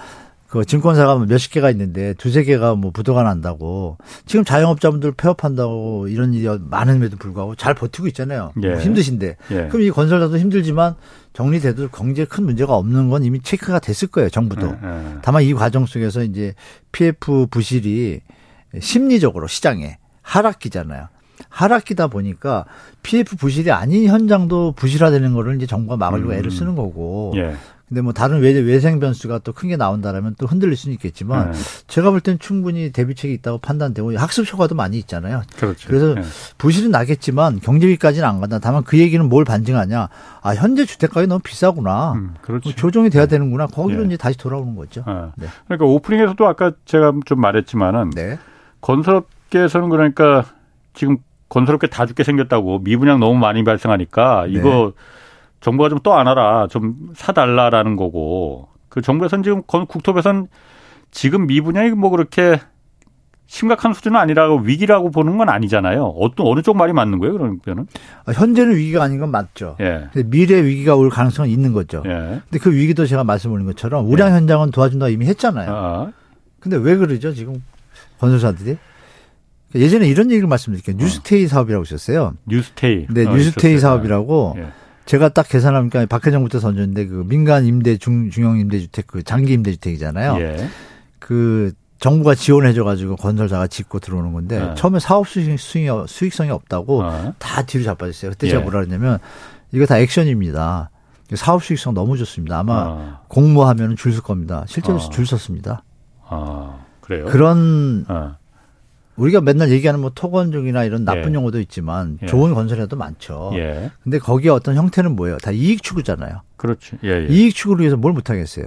그 증권사가 뭐 몇십 개가 있는데 두세 개가 뭐 부도가 난다고 지금 자영업자분들 폐업한다고 이런 일이 많음에도 불구하고 잘 버티고 있잖아요. 예. 뭐 힘드신데. 예. 그럼 이 건설사도 힘들지만 정리돼도 경제에 큰 문제가 없는 건 이미 체크가 됐을 거예요. 정부도. 예, 예. 다만 이 과정 속에서 이제 PF 부실이 심리적으로 시장에 하락기잖아요. 하락기다 보니까 PF 부실이 아닌 현장도 부실화되는 거를 이제 정부가 막으려고 음. 애를 쓰는 거고. 예. 근데 뭐 다른 외, 외생 변수가 또 큰 게 나온다라면 또 흔들릴 수는 있겠지만 예. 제가 볼땐 충분히 대비책이 있다고 판단되고 학습 효과도 많이 있잖아요. 그렇죠. 그래서 예. 부실은 나겠지만 경제위기까지는 안 간다. 다만 그 얘기는 뭘 반증하냐? 아 현재 주택가격이 너무 비싸구나. 음, 그렇죠. 뭐 조정이 돼야 되는구나. 거기로 예. 이제 다시 돌아오는 거죠. 예. 네. 그러니까 오프닝에서도 아까 제가 좀 말했지만은 네. 건설업계에서는 그러니까 지금 건설업계 다 죽게 생겼다고 미분양 너무 많이 발생하니까 네. 이거 정부가 좀 또 안 하라 좀 사달라라는 거고 그 정부에서는 지금 건- 국토부에서는 지금 미분양이 뭐 그렇게 심각한 수준은 아니라고 위기라고 보는 건 아니잖아요. 어떤 어느 쪽 말이 맞는 거예요? 그러면은 아, 현재는 위기가 아닌 건 맞죠. 예. 미래 위기가 올 가능성은 있는 거죠. 예. 근데 그 위기도 제가 말씀드린 것처럼 우량 현장은 도와준다 이미 했잖아요. 아, 근데 왜 그러죠 지금 건설사들이? 예전에 이런 얘기를 말씀드릴게요. 뉴스테이 사업이라고 있었어요. 뉴스테이. 네, 어, 뉴스테이 있었어요. 사업이라고 예. 제가 딱 계산하니까 박회정 부터 던졌는데 그 민간 임대 중 중형 임대주택 그 장기 임대주택이잖아요. 예. 그 정부가 지원해줘가지고 건설사가 짓고 들어오는 건데 네. 처음에 사업 수익, 수익이, 수익성이 없다고 어. 다 뒤로 자빠졌어요. 그때 예. 제가 뭐라 그랬냐면 이거 다 액션입니다. 사업 수익성 너무 좋습니다. 아마 어. 공모하면 줄 설 겁니다. 실제로 어. 줄 섰습니다. 아, 그래요? 그런 어. 우리가 맨날 얘기하는 뭐 토건적이나 이런 나쁜 예. 용어도 있지만 예. 좋은 건설에도 많죠. 예. 근데 거기에 어떤 형태는 뭐예요? 다 이익 추구잖아요. 그렇지. 예, 예. 이익 추구를 위해서 뭘 못하겠어요.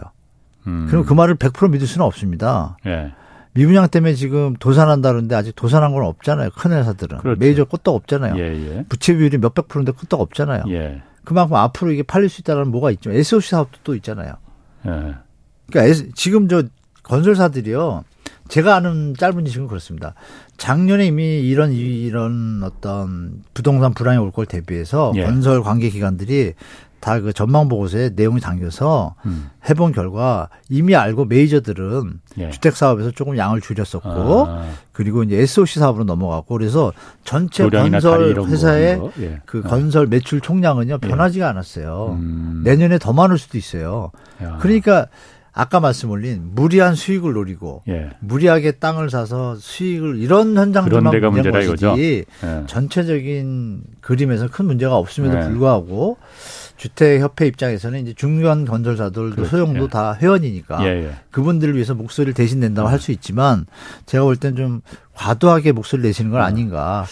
음. 그럼 그 말을 100% 믿을 수는 없습니다. 예. 미분양 때문에 지금 도산한다는데 아직 도산한 건 없잖아요. 큰 회사들은. 그렇죠. 메이저 끄떡 없잖아요. 예, 예. 부채 비율이 몇백 프로인데 끄떡 없잖아요. 예. 그만큼 앞으로 이게 팔릴 수 있다는 뭐가 있죠. SOC 사업도 또 있잖아요. 예. 그러니까 지금 저 건설사들이요. 제가 아는 짧은 지식은 그렇습니다. 작년에 이미 이런 이런 어떤 부동산 불황이 올 걸 대비해서 예. 건설 관계 기관들이 다 그 전망 보고서에 내용이 담겨서 음. 해본 결과 이미 알고 메이저들은 예. 주택 사업에서 조금 양을 줄였었고 아, 그리고 이제 SOC 사업으로 넘어갔고 그래서 전체 건설 회사의. 예. 그 어. 건설 매출 총량은요 변하지가 않았어요. 음. 내년에 더 많을 수도 있어요. 야. 그러니까 아까 말씀 올린 무리한 수익을 노리고 예. 무리하게 땅을 사서 수익을 이런 현장들만 문제인 문제다 것이지 예. 전체적인 그림에서 큰 문제가 없음에도 네. 불구하고 주택협회 입장에서는 이제 중요한 건설사들도 그렇지. 소형도 예. 다 회원이니까 예, 예. 그분들을 위해서 목소리를 대신 낸다고 네. 할수 있지만 제가 볼 땐 좀 과도하게 목소리를 내시는 건 네. 아닌가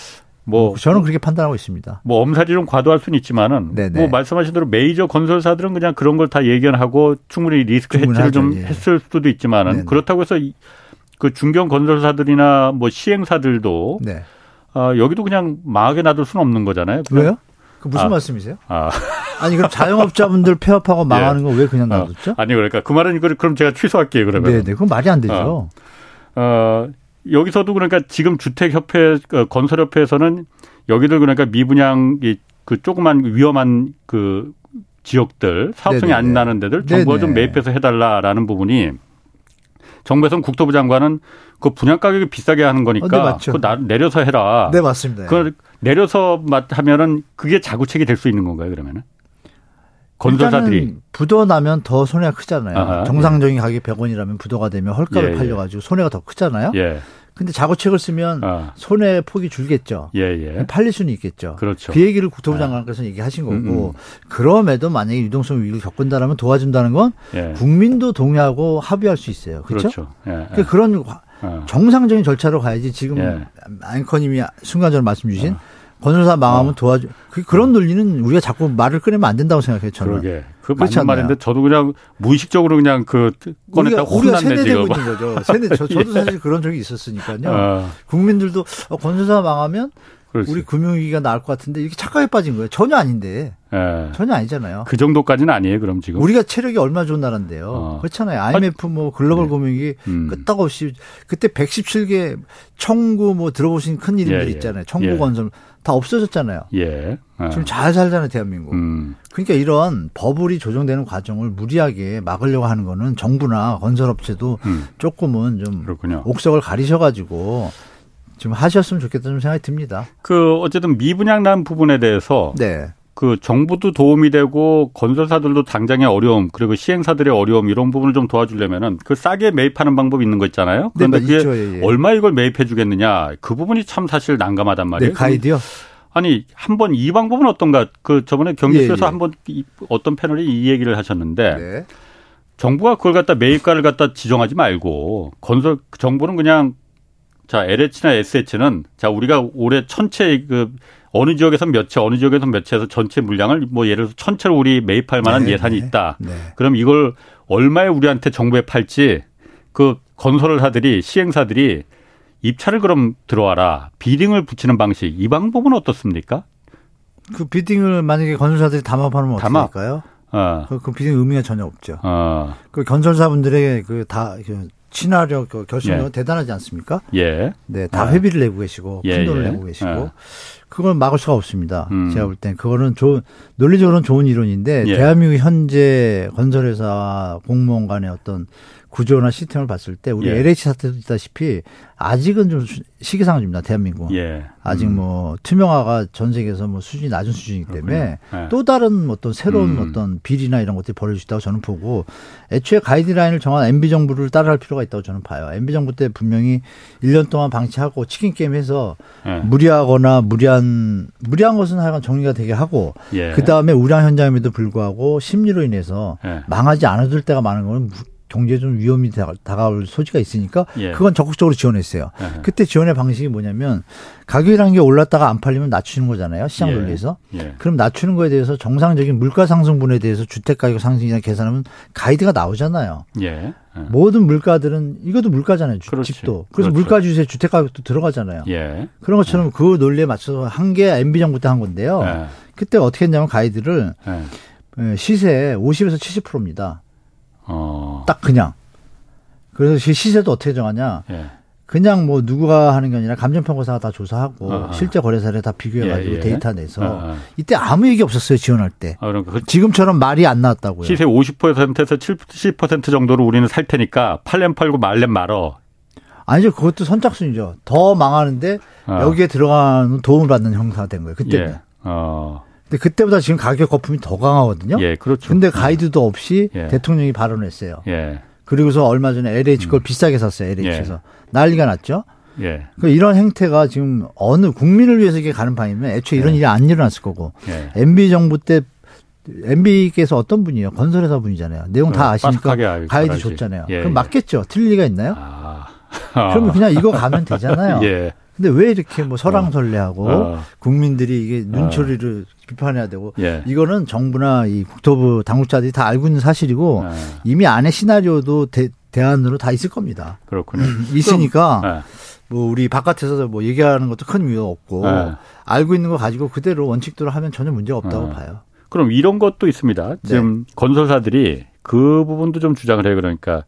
뭐 저는 그렇게 판단하고 있습니다. 뭐 엄살이 좀 과도할 수는 있지만은 네네. 뭐 말씀하신 대로 메이저 건설사들은 그냥 그런 걸 다 예견하고 충분히 리스크 해지를 좀 충분하죠, 예. 했을 수도 있지만은 네네. 그렇다고 해서 이- 그 중견 건설사들이나 뭐 시행사들도 네. 아, 여기도 그냥 망하게 놔둘 수는 없는 거잖아요. 그냥- 왜요? 그 무슨 아. 말씀이세요? 아, 아니 그럼 자영업자분들 폐업하고 <laughs> 망하는 거왜 그냥 놔뒀죠? 아니 그러니까 그 말은 이걸 그럼 제가 취소할게요 그러면. 네네, 그건 말이 안 되죠. 어, 여기서도 그러니까 지금 주택협회, 어, 건설협회에서는 여기들 그러니까 미분양, 이, 그 조그만 위험한 그 지역들, 사업성이 안. 나는 데들 정부가 좀 네네. 매입해서 해달라라는 부분이 정부에서는 국토부 장관은 그 분양 가격이 비싸게 하는 어, 네, 거니까. 그거 나- 내려서 해라. 네 맞습니다. 그걸 내려서 맛 하면은 그게 자구책이 될 수 있는 건가요, 그러면은? 건설사들이. 부도 나면 더 손해가 크잖아요. 아하, 정상적인 가격이 100원이라면 부도가 되면 헐값을 예, 예. 팔려가지고 손해가 더 크잖아요. 예. 근데 자구책을 쓰면 아, 손해 폭이 줄겠죠. 예, 예. 팔릴 수는 있겠죠. 그렇죠. 그 얘기를 국토부 장관께서 얘기하신 거고 음, 음. 그럼에도 만약에 유동성 위기를 겪는다라면 도와준다는 건 예. 국민도 동의하고 합의할 수 있어요. 그렇죠? 그렇죠. 예. 예. 그런 어. 정상적인 절차로 가야지 지금 예. 앵커님이 순간 전에 말씀 주신 건설사 망하면 도와줘. 그, 그런 논리는 우리가 자꾸 말을 꺼내면 안 된다고 생각해요. 저는. 그러게. 그 맞는? 말인데 저도 그냥 무의식적으로 그냥 그 꺼냈다 우리가, 우리가 세뇌되고. 있는 거죠. 세뇌. 저, 저도 <laughs> 사실 그런 적이 있었으니까요. 어, 국민들도 어, 건설사 망하면 그렇지. 우리 금융위기가 나을 것 같은데 이렇게 착각에 빠진 거예요. 전혀 아닌데. 예. 전혀 아니잖아요. 그 정도까지는 아니에요. 그럼 지금. 우리가 체력이 얼마나 좋은 나라인데요. 어. 그렇잖아요. IMF 뭐 글로벌 네. 금융위기 음. 끄떡없이 그때 117개 청구 뭐 들어보신 큰 이름들 예, 예. 있잖아요. 청구 예. 건설 다 없어졌잖아요. 예. 어. 지금 잘 살잖아요, 대한민국. 음. 그러니까 이런 버블이 조정되는 과정을 무리하게 막으려고 하는 거는 정부나 건설업체도 음. 조금은 좀 그렇군요. 옥석을 가리셔 가지고 좀 하셨으면 좋겠다는 생각이 듭니다. 그 어쨌든 미분양 난 부분에 대해서 네. 그 정부도 도움이 되고 건설사들도 당장의 어려움 그리고 시행사들의 어려움 이런 부분을 좀 도와주려면은 그 싸게 매입하는 방법이 있는 거 있잖아요. 그런데 네, 그게 있죠. 예, 예. 얼마 이걸 매입해 주겠느냐 그 부분이 참 사실 난감하단 말이에요. 네, 가이드요. 아니 한 번 이 방법은 어떤가? 그 저번에 경기수에서 예, 예. 한번 이- 어떤 패널이 이 얘기를 하셨는데 네. 정부가 그걸 갖다 매입가를 갖다 지정하지 말고 건설 정부는 그냥 자 LH나 SH는 자 우리가 올해 천채 그 어느 지역에서 몇 채, 어느 지역에서 몇 채에서 전체 물량을 뭐 예를 들어서 천 채로 우리 매입할 만한 네, 예산이 네. 있다. 네. 그럼 이걸 얼마에 우리한테 정부에 팔지 그 건설을 하들이 시행사들이 입찰을 그럼 들어와라 비딩을 붙이는 방식 이 방법은 어떻습니까? 그 비딩을 만약에 건설사들이 담합하면 담합. 될까요? 어, 그, 그 비딩 의미가 전혀 없죠. 어, 그 건설사분들의 그다 그 친화력, 그 결속력 예. 은 대단하지 않습니까? 예, 네, 다 아. 회비를 내고 계시고 예, 큰 돈을 예. 내고 계시고 예. 그걸 막을 수가 없습니다. 음. 제가 볼 땐 그거는 좋은 논리적으로는 좋은 이론인데 예. 대한민국 현재 건설회사 공무원 간의 어떤 구조나 시스템을 봤을 때 우리 예. LH 사태도 있다시피 아직은 좀 수- 시기상조입니다. 대한민국. 예. 아직 음. 뭐 투명화가 전 세계에서 뭐 수준이 낮은 수준이기 때문에 네. 또 다른 어떤 새로운 음. 어떤 비리나 이런 것들이 벌어질 수 있다고 저는 보고 애초에 가이드라인을 정한 MB 정부를 따라할 필요가 있다고 저는 봐요. MB 정부 때 분명히 1년 동안 방치하고 치킨 게임 해서 예. 무리하거나 무리한 무리한 것은 하여간 정리가 되게 하고 예. 그 다음에 우량 현장임에도 불구하고 심리로 인해서 예. 망하지 않아줄 때가 많은 거는 무- 경제에 좀 위험이 다가- 다가올 소지가 있으니까 예. 그건 적극적으로 지원했어요. 예. 그때 지원의 방식이 뭐냐면 가격이라는 게 올랐다가 안 팔리면 낮추는 거잖아요. 시장 예. 논리에서. 예. 그럼 낮추는 거에 대해서 정상적인 물가 상승분에 대해서 주택 가격 상승이나 계산하면 가이드가 나오잖아요. 예. 예. 모든 물가들은 이것도 물가잖아요. 주- 그렇지. 집도. 그래서 그렇죠. 물가 주세 주택 가격도 들어가잖아요. 예. 그런 것처럼 그 논리에 맞춰서 한 게 MB 정부 때 한 건데요. 예. 그때 어떻게 했냐면 가이드를 예. 예, 시세 50에서 70%입니다. 어. 딱 그냥. 그래서 시- 시세도 어떻게 정하냐? 예. 그냥 뭐 누가 하는 게 아니라 감정평가사가 다 조사하고 어, 어. 실제 거래사를 다 비교해가지고 예, 예. 데이터 내서 어, 어. 이때 아무 얘기 없었어요 지원할 때. 아, 그러니까 그 지금처럼 말이 안 나왔다고요. 시세 50%에서 70% 정도로 우리는 살 테니까 팔렘 팔고 말렘 말어. 아니죠 그것도 선착순이죠. 더 망하는데 어. 여기에 들어가는 도움을 받는 형사가 된 거예요. 그때는. 예. 어. 근데 그때보다 지금 가격 거품이 더 강하거든요. 예, 그렇죠. 근데 가이드도 없이 예. 대통령이 발언했어요. 예. 그리고서 얼마 전에 LH 걸 비싸게 샀어요. LH에서 난리가 났죠. 예. 그 이런 행태가 지금 어느 국민을 위해서 이게 가는 방이면 애초에 이런 예. 일이 안 일어났을 거고 예. MB 정부 때 MB께서 어떤 분이에요? 건설회사 분이잖아요. 내용 다 어, 아시니까 가이드. 줬잖아요. 예, 그럼 예. 맞겠죠? 틀릴 리가 있나요? 아. 그러면 <laughs> 그냥 이거 가면 되잖아요. 예. 근데 왜 이렇게 뭐 설왕설래하고 어. 국민들이 이게 눈초리를 비판해야 되고 예. 이거는 정부나 이 국토부 당국자들이 다 알고 있는 사실이고 아, 이미 안에 시나리오도 대, 대안으로 다 있을 겁니다. 그렇군요. 있으니까 예. 뭐 우리 바깥에서 뭐 얘기하는 것도 큰 이유가 없고 네. 알고 있는 거 가지고 그대로 원칙대로 하면 전혀 문제가 없다고 네. 봐요. 그럼 이런 것도 있습니다. 지금 건설사들이 그 부분도 좀 주장을 해요. 그러니까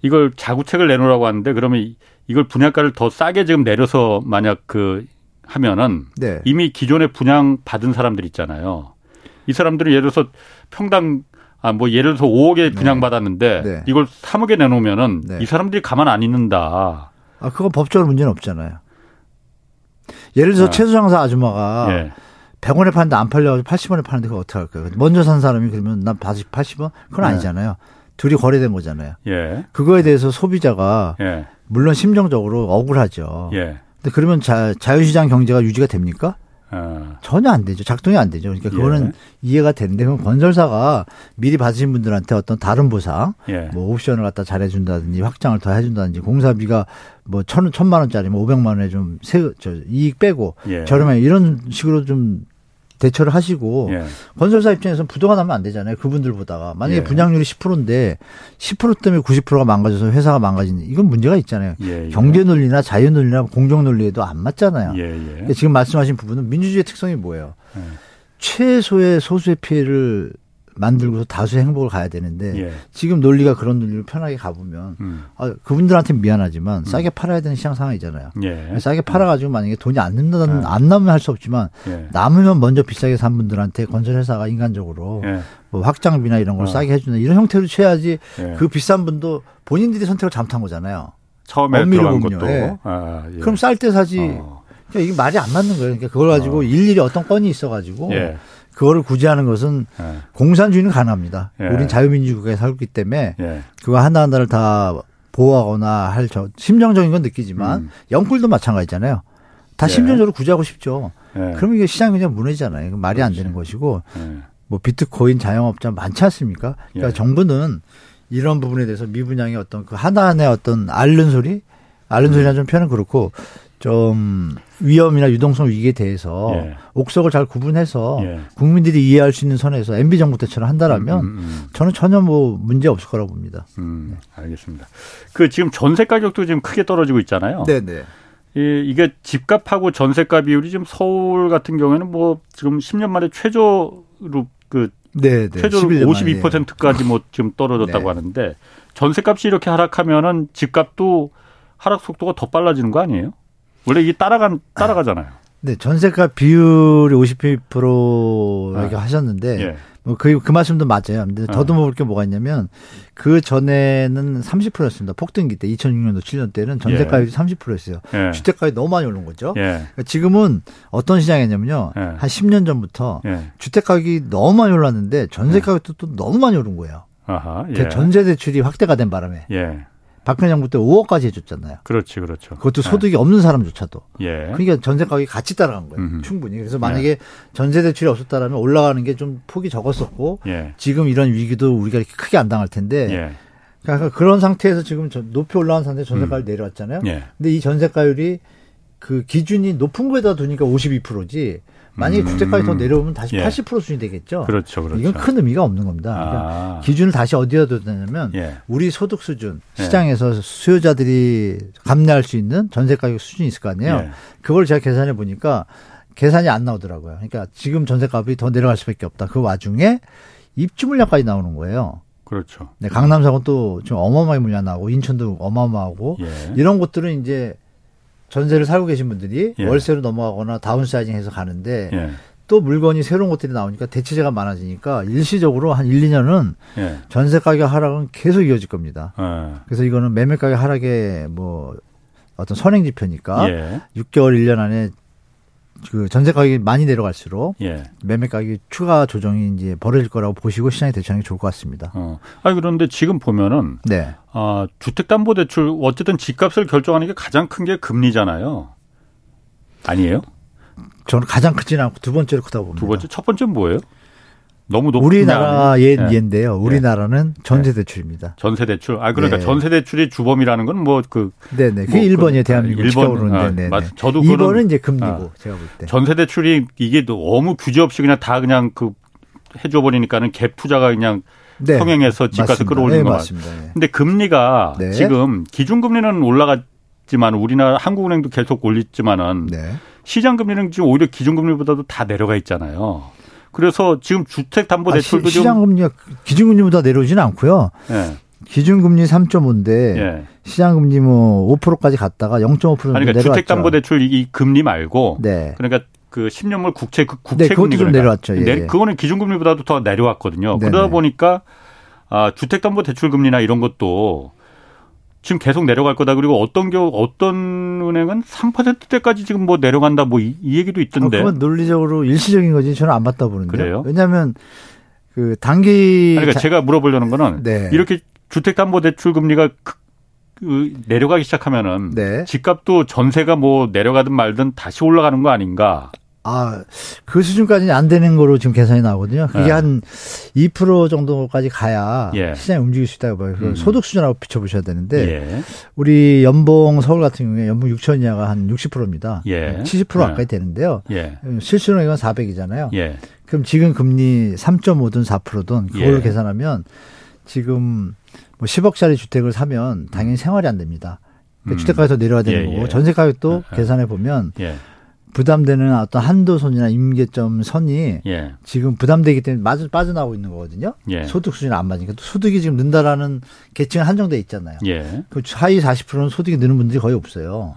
이걸 자구책을 내놓으라고 하는데 그러면 이- 이걸 분양가를 더 싸게 지금 내려서 만약 그 하면은 네. 이미 기존에 분양 받은 사람들 있잖아요. 이 사람들은 예를 들어서 평당 아 뭐 예를 들어서 5억에 분양 받았는데 네. 이걸 3억에 내놓으면은 네. 이 사람들이 가만 안 있는다. 아 그거 법적으로 문제는 없잖아요. 예를 들어서 아. 채소 장사 아줌마가 예. 100원에 파는데 안 팔려가지고 80원에 파는데 그거 어떻게 할까요? 먼저 산 사람이 그러면 난 80원? 그건 네. 아니잖아요. 둘이 거래된 거잖아요. 예. 그거에 대해서 소비자가 예. 물론 심정적으로 억울하죠. 예. 근데 그러면 자, 자유시장 경제가 유지가 됩니까? 어. 전혀 안 되죠. 작동이 안 되죠. 그러니까 그거는 예. 이해가 되는데 그럼 건설사가 미리 받으신 분들한테 어떤 다른 보상, 예. 뭐 옵션을 갖다 잘해준다든지 확장을 더 해준다든지 공사비가 뭐 천, 천만 원짜리 뭐 오백만 원에 좀 세, 저, 이익 빼고 예. 저렴해 이런 식으로 좀 대처를 하시고 예. 건설사 입장에서는 부도가 나면 안 되잖아요. 그분들 보다가. 만약에 예. 분양률이 10%인데 10% 때문에 90%가 망가져서 회사가 망가진 이건 문제가 있잖아요. 예. 예. 경제 논리나 자유 논리나 공정 논리에도 안 맞잖아요. 예. 예. 그러니까 지금 말씀하신 부분은 민주주의의 특성이 뭐예요? 예. 최소의 소수의 피해를 만들고서 다수의 행복을 가야 되는데 예. 지금 논리가 그런 논리로 편하게 가보면 음. 아, 그분들한테 미안하지만 싸게 팔아야 되는 시장 상황이잖아요. 예. 싸게 팔아가지고 만약에 돈이 안 남는 네. 안 남으면 할 수 없지만 예. 남으면 먼저 비싸게 산 분들한테 건설회사가 인간적으로 예. 뭐 확장비나 이런 걸 어. 싸게 해주는 이런 형태로 취해야지 예. 그 비싼 분도 본인들이 선택을 잘못한 거잖아요. 처음에 들어간 보면요. 것도. 예. 아, 예. 그럼 쌀 때 사지. 어. 그러니까 이게 말이 안 맞는 거예요. 그러니까 그걸 가지고 어. 일일이 어떤 건이 있어가지고 예. 그거를 구제하는 것은 예. 공산주의는 가능합니다. 예. 우린 자유민주국가에 살고 있기 때문에 예. 그거 하나하나를 다 보호하거나 할 저, 심정적인 건 느끼지만 음. 영끌도 마찬가지잖아요. 다 예. 심정적으로 구제하고 싶죠. 예. 그러면 이게 시장이 그냥 무너지잖아요. 말이 안 되는 것이고 예. 뭐 비트코인 자영업자 많지 않습니까? 그러니까 예. 정부는 이런 부분에 대해서 미분양의 어떤 그 하나하나의 어떤 앓는 소리, 앓는 음. 소리나 좀 표현은 그렇고 좀 위험이나 유동성 위기에 대해서 예. 옥석을 잘 구분해서 예. 국민들이 이해할 수 있는 선에서 MB 정부 때처럼 한다라면 음, 음, 저는 전혀 뭐 문제 없을 거라고 봅니다. 음, 알겠습니다. 그 지금 전세 가격도 지금 크게 떨어지고 있잖아요. 네 네. 이, 이게 집값하고 전세가 비율이 지금 서울 같은 경우에는 뭐 지금 10년 만에 최저로 그 네 네. 최저로 11년 만에. 52%까지 뭐 지금 떨어졌다고 네. 하는데 전세값이 이렇게 하락하면은 집값도 하락 속도가 더 빨라지는 거 아니에요? 원래 이게 따라간 따라가잖아요. 네, 전세가 비율이 50% 이렇게 하셨는데 예. 뭐그 그 말씀도 맞아요. 근데 어. 더듬어 볼 게 뭐가 있냐면 그 전에는 30%였습니다. 폭등기 때 2006년도 7년 때는 전세 예. 가격이 30%였어요. 예. 주택 가격이 너무 많이 오른 거죠. 예. 그러니까 지금은 어떤 시장이냐면요. 예. 한 10년 전부터 예. 주택 가격이 너무 많이 올랐는데 전세 가격도 또 너무 많이 오른 거예요. 아하. 그 예. 전세 대출이 확대가 된 바람에 예. 박근혜 정부 때 5억까지 해줬잖아요. 그렇지, 그렇죠. 그것도 소득이 없는 사람조차도. 예. 그러니까 전세 가격이 같이 따라간 거예요. 음흠. 충분히. 그래서 만약에 전세 대출이 없었다라면 올라가는 게 좀 폭이 적었었고 예. 지금 이런 위기도 우리가 이렇게 크게 안 당할 텐데 예. 그러니까 그런 상태에서 지금 저- 높이 올라간 상태에 전세가율 이 내려왔잖아요. 예. 근데 이 전세가율이 그 기준이 높은 거에다 두니까 52%지 만약에 음. 주택가격이 더 내려오면 다시 예. 80% 수준이 되겠죠. 그렇죠, 그렇죠. 이건 큰 의미가 없는 겁니다. 그러니까 아. 기준을 다시 어디다 둬냐면 예. 우리 소득 수준 예. 시장에서 수요자들이 감내할 수 있는 전세 가격 수준이 있을 거 아니에요. 예. 그걸 제가 계산해 보니까 계산이 안 나오더라고요. 그러니까 지금 전세값이 더 내려갈 수밖에 없다. 그 와중에 입주 물량까지 나오는 거예요. 그렇죠. 네, 강남 사고 또 지금 어마어마하게 물량 나오고 인천도 어마어마하고 예. 이런 곳들은 이제 전세를 살고 계신 분들이 예. 월세로 넘어가거나 다운사이징해서 가는데 예. 또 물건이 새로운 것들이 나오니까 대체재가 많아지니까 일시적으로 한 1, 2년은 예. 전세 가격 하락은 계속 이어질 겁니다. 예. 그래서 이거는 매매 가격 하락의 뭐 어떤 선행 지표니까 예. 6개월, 1년 안에 그 전세 가격이 많이 내려갈수록 예. 매매 가격이 추가 조정이 이제 벌어질 거라고 보시고 시장에 대처하는 게 좋을 것 같습니다. 어. 아 그런데 지금 보면은 네. 아, 주택담보대출 어쨌든 집값을 결정하는 게 가장 큰 게 금리잖아요. 아니에요? 저는 가장 크지는 않고 두 번째로 크다고 봅니다. 두 번째, 첫 번째는 뭐예요? 너무 높은 우리나라 게 예, 아니에요? 예. 예인데요. 우리나라는 전세 대출입니다. 전세 대출. 아 그러니까 네. 전세 대출이 주범이라는 건 뭐그 네네. 그게 뭐 1번이에요. 그- 대한민국 아, 집값으로는. 일본, 아, 네네. 맞- 저도 그거는- 2번은 이제 금리고 아. 제가 볼 때. 전세 대출이 이게 너무 규제 없이 그냥 다 그냥 그 해줘 버리니까는 갭 투자가 그냥 네. 성행해서 집값을. 끌어올리는 네, 거 맞습니다. 네. 근데 금리가 네. 지금 기준금리는 올라갔지만 우리나라 한국은행도 계속 올렸지만은 네. 시장 금리는 지금 오히려 기준금리보다도 다 내려가 있잖아요. 그래서 지금 주택담보대출도 아, 시, 장 금리가 기준금리보다 내려오지는 않고요. 좀 예, 기준금리 3.5인데 예. 시장금리 뭐 5%까지 갔다가 0.5% 정도 아니, 그러니까 내려왔죠. 주택담보대출 이- 이 금리 말고 네. 그러니까 그 10년물 국채 그 네, 국채 그것도 금리 좀 그러니까. 내려왔죠. 예, 내- 예. 그거는 기준금리보다도 더 내려왔거든요. 네네. 그러다 보니까 아, 주택담보대출 금리나 이런 것도 지금 계속 내려갈 거다. 그리고 어떤 경우 어떤 은행은 3%대까지 지금 뭐 내려간다 뭐이 얘기도 아, 있던데. 그건 논리적으로 일시적인 거지 저는 안 맞다 보는데. 그래요? 왜냐하면 그 단기 그러니까 자- 제가 물어보려는 거는 네. 이렇게 주택담보대출 금리가 그- 그 내려가기 시작하면은 네. 집값도 전세가 뭐 내려가든 말든 다시 올라가는 거 아닌가? 아, 그 수준까지는 안 되는 거로 지금 계산이 나오거든요. 그게 네. 한2% 정도까지 가야 예. 시장이 움직일 수 있다고 봐요. 그 음. 소득 수준하고 비춰보셔야 되는데 예. 우리 연봉 서울 같은 경우에 연봉 6천 이하가 한 60%입니다. 예. 70% 예. 가까이 되는데요. 예. 실수는 이건 400이잖아요. 예. 그럼 지금 금리 3.5든 4%든 그걸로 예. 계산하면 지금 뭐 10억짜리 주택을 사면 당연히 생활이 안 됩니다. 그러니까 음. 주택가격도 내려야 되는 예, 거고 예. 전세 가격도 예. 계산해 보면 예. 부담되는 어떤 한도선이나 임계점 선이 예. 지금 부담되기 때문에 빠져, 빠져나오고 있는 거거든요. 예. 소득 수준이 안 맞으니까 또 소득이 지금 는다라는 계층은 한정돼 있잖아요. 예. 그 하위 40%는 소득이 느는 분들이 거의 없어요.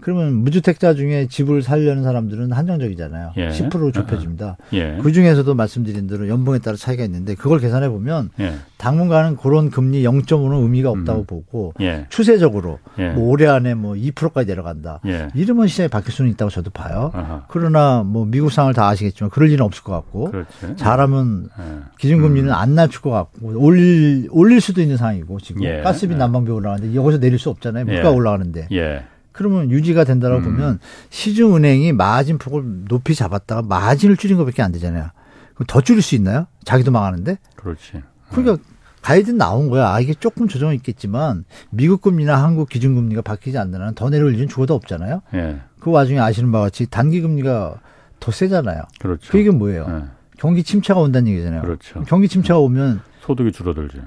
예. 그러면 무주택자 중에 집을 살려는 사람들은 한정적이잖아요. 예. 10% 좁혀집니다. 예. 그 중에서도 말씀드린 대로 연봉에 따라 차이가 있는데 그걸 계산해 보면 예. 당분간은 그런 금리 0.5는 의미가 없다고 음. 보고 예. 추세적으로 예. 뭐 올해 안에 뭐 2%까지 내려간다. 예. 이러면 시장이 바뀔 수는 있다고 저도 봐요. 아하. 그러나 뭐 미국 상을 다 아시겠지만 그럴 일은 없을 것 같고 그렇지. 잘하면 예. 기준금리는 안 낮출 것 같고 올릴 올릴 수도 있는 상황이고 지금 예. 가스비 예. 난방비 올라가는데 여기서 내릴 수 없잖아요. 물가 예. 올라가는데 예. 그러면 유지가 된다고 음. 보면 시중은행이 마진 폭을 높이 잡았다가 마진을 줄인 것밖에 안 되잖아요. 그럼 더 줄일 수 있나요? 자기도 망하는데. 그렇지. 그러니까 가이드 나온 거야. 아, 이게 조금 조정이 있겠지만 미국 금리나 한국 기준 금리가 바뀌지 않는 한 더 내려올 일은 죽어도 없잖아요. 예. 그 와중에 아시는 바와 같이 단기 금리가 더 세잖아요. 그렇죠. 그 얘기는 뭐예요? 예. 경기 침체가 온다는 얘기잖아요. 그렇죠. 경기 침체가 오면 소득이 줄어들지.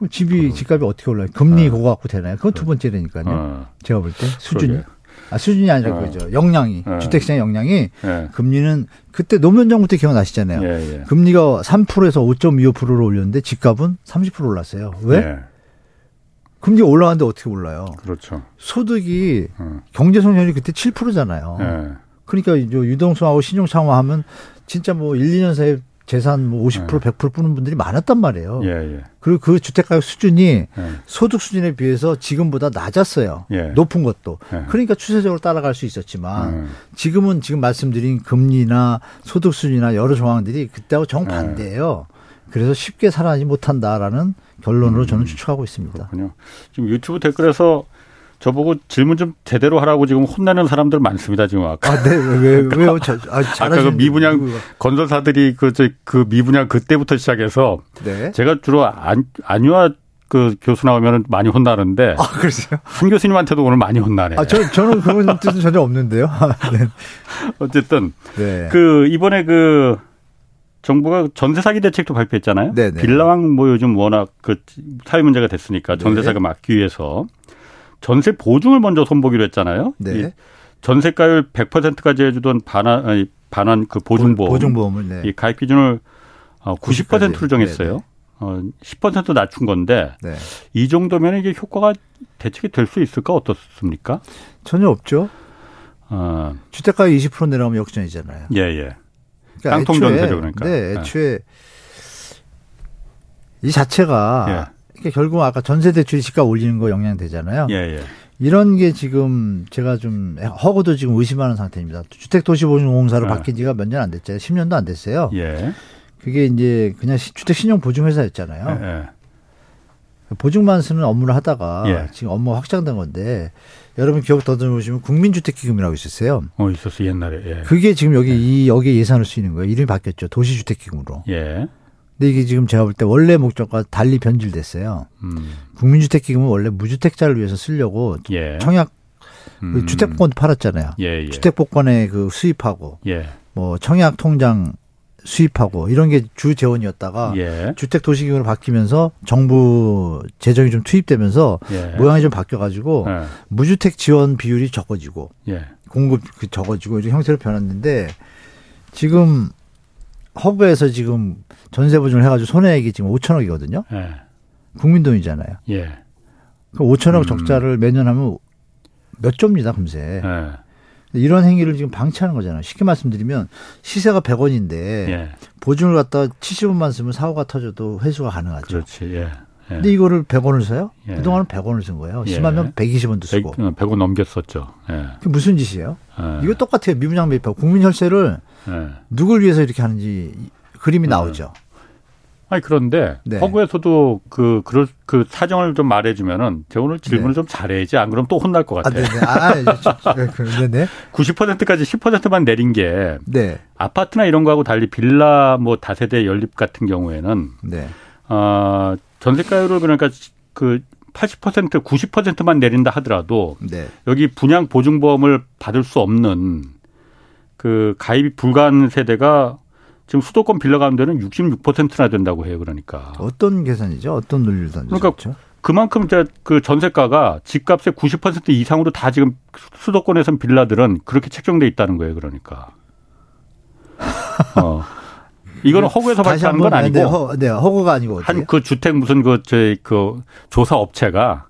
그럼 집이 집값이 어떻게 올라요? 금리 그거 갖고 되나요? 그건 두 번째라니까요. 어. 제가 볼 때 수준이 그러게. 아 수준이 아니라 어. 그죠. 역량이 어. 주택 시장 역량이 예. 금리는 그때 노무현 정부 때 기억나시잖아요. 예, 예. 금리가 3%에서 5.25%로 올렸는데 집값은 30% 올랐어요. 왜? 예. 금리가 올라가는데 어떻게 올라요? 그렇죠. 소득이 어. 경제 성장률이 그때 7%잖아요. 예. 그러니까 이제 유동성하고 신용 창화하면 진짜 뭐 1, 2년 사이에 재산 뭐 50% 100% 뿌는 분들이 많았단 말이에요. 예, 예. 그리고 그 주택가격 수준이 예. 소득 수준에 비해서 지금보다 낮았어요. 예. 높은 것도. 예. 그러니까 추세적으로 따라갈 수 있었지만 음. 지금은 지금 말씀드린 금리나 소득 수준이나 여러 조항들이 그때하고 정반대예요. 그래서 쉽게 살아나지 못한다라는 결론으로 음. 저는 추측하고 있습니다. 그렇군요. 지금 유튜브 댓글에서 저보고 질문 좀 제대로 하라고 지금 혼내는 사람들 많습니다. 지금 아까. 아, 네, 왜, 왜, <laughs> 왜요? 저, 아, 아까 그 미분양. 건설사들이 그, 저, 그 미분양 그때부터 시작해서 네. 제가 주로 안, 안유아 그 교수 나오면 많이 혼나는데 아, 그러세요? 한 교수님한테도 오늘 많이 혼나네. 아, 저, 저는 그런 뜻은 전혀 없는데요. 네. 어쨌든 네. 그 이번에 그 정부가 전세 사기 대책도 발표했잖아요. 네네. 빌라왕 뭐 요즘 워낙 그 사회 문제가 됐으니까 전세 네. 사기 막기 위해서 전세 보증을 먼저 손보기로 했잖아요. 네. 이 전세가율 100%까지 해주던 반환 아니, 반환 그 보증보험 보증보험을, 네. 이 가입 기준을 어, 90%로 90%까지. 정했어요. 네네. 어, 10% 낮춘 건데 네. 이 정도면 이게 효과가 대책이 될 수 있을까 어떻습니까? 전혀 없죠. 어, 주택가 20% 내려가면 역전이잖아요. 예, 예. 그러니까 깡통 애초에- 전세죠, 그러니까. 네, 네. 애초에 이 자체가 예. 이게 결국 아까 전세 대출 시가 올리는 거 영향 되잖아요. 예, 예. 이런 게 지금 제가 좀 허구도 지금 의심하는 상태입니다. 주택도시보증공사로 네. 바뀐 지가 몇 년 안 됐잖아요. 10년도 안 됐어요. 예. 그게 이제 그냥 시- 주택신용보증회사였잖아요. 예, 예. 보증만 쓰는 업무를 하다가 예. 지금 업무 가 확장된 건데 여러분 기억 더듬으시면 국민주택기금이라고 있었어요. 어, 있었어, 옛날에. 예. 그게 지금 여기 이 여기에 예산을 쓰이는 거예요. 이름이 바뀌었죠. 도시주택기금으로. 예. 근데 이게 지금 제가 볼 때 원래 목적과 달리 변질됐어요. 음. 국민주택기금은 원래 무주택자를 위해서 쓰려고 예. 청약 그 음. 주택복권 팔았잖아요. 예, 예. 주택복권에 그 수입하고 예. 뭐 청약 통장 수입하고 이런 게 주 재원이었다가 예. 주택 도시기금으로 바뀌면서 정부 재정이 좀 투입되면서 예. 모양이 좀 바뀌어가지고 예. 무주택 지원 비율이 적어지고 예. 공급 그 적어지고 이런 형태로 변했는데 지금 허브에서 지금 전세 보증을 해가지고 손해액이 지금 5천억이거든요. 예. 국민 돈이잖아요. 예. 그 5천억 음. 적자를 매년 하면 몇 조입니다, 금세. 예. 이런 행위를 지금 방치하는 거잖아요. 쉽게 말씀드리면 시세가 100원인데 예. 보증을 갖다 70원만 쓰면 사고가 터져도 회수가 가능하죠. 그렇지. 예. 예. 근데 이거를 100원을 써요? 예. 그동안은 100원을 쓴 거예요. 예. 심하면 120원도 쓰고. 100, 100원 넘겼었죠. 예. 그게 무슨 짓이에요? 예. 이거 똑같아요. 미분양 매입하고 국민 혈세를 예. 누굴 위해서 이렇게 하는지 이- 그림이 나오죠. 아니 그런데 네. 허구에서도 그 그럴 그 사정을 좀 말해주면은 제가 오늘 질문을 네. 좀 잘해야지 안 그러면 또 혼날 것 아, 같아요. 네네. 아, 예, 저- 저- 그, 네네. 90%까지 10%만 내린 게 네. 아파트나 이런 거하고 달리 빌라 뭐 다세대 연립 같은 경우에는 네. 어 전세가율을 그러니까 그 80% 90%만 내린다 하더라도 네. 여기 분양 보증보험을 받을 수 없는 그 가입이 불가한 세대가 지금 수도권 빌라 가운데는 66%나 된다고 해요. 그러니까 어떤 계산이죠? 어떤 논리를 던지죠? 그러니까 그만큼 이제 그 전세가가 집값의 90% 이상으로 다 지금 수도권에선 빌라들은 그렇게 책정돼 있다는 거예요. 그러니까. 어. 이거는 <laughs> 허구에서 발표하는 건 아니고 네, 허, 네, 허구가 아니고? 한 그 주택 무슨 그 저희 그 조사 업체가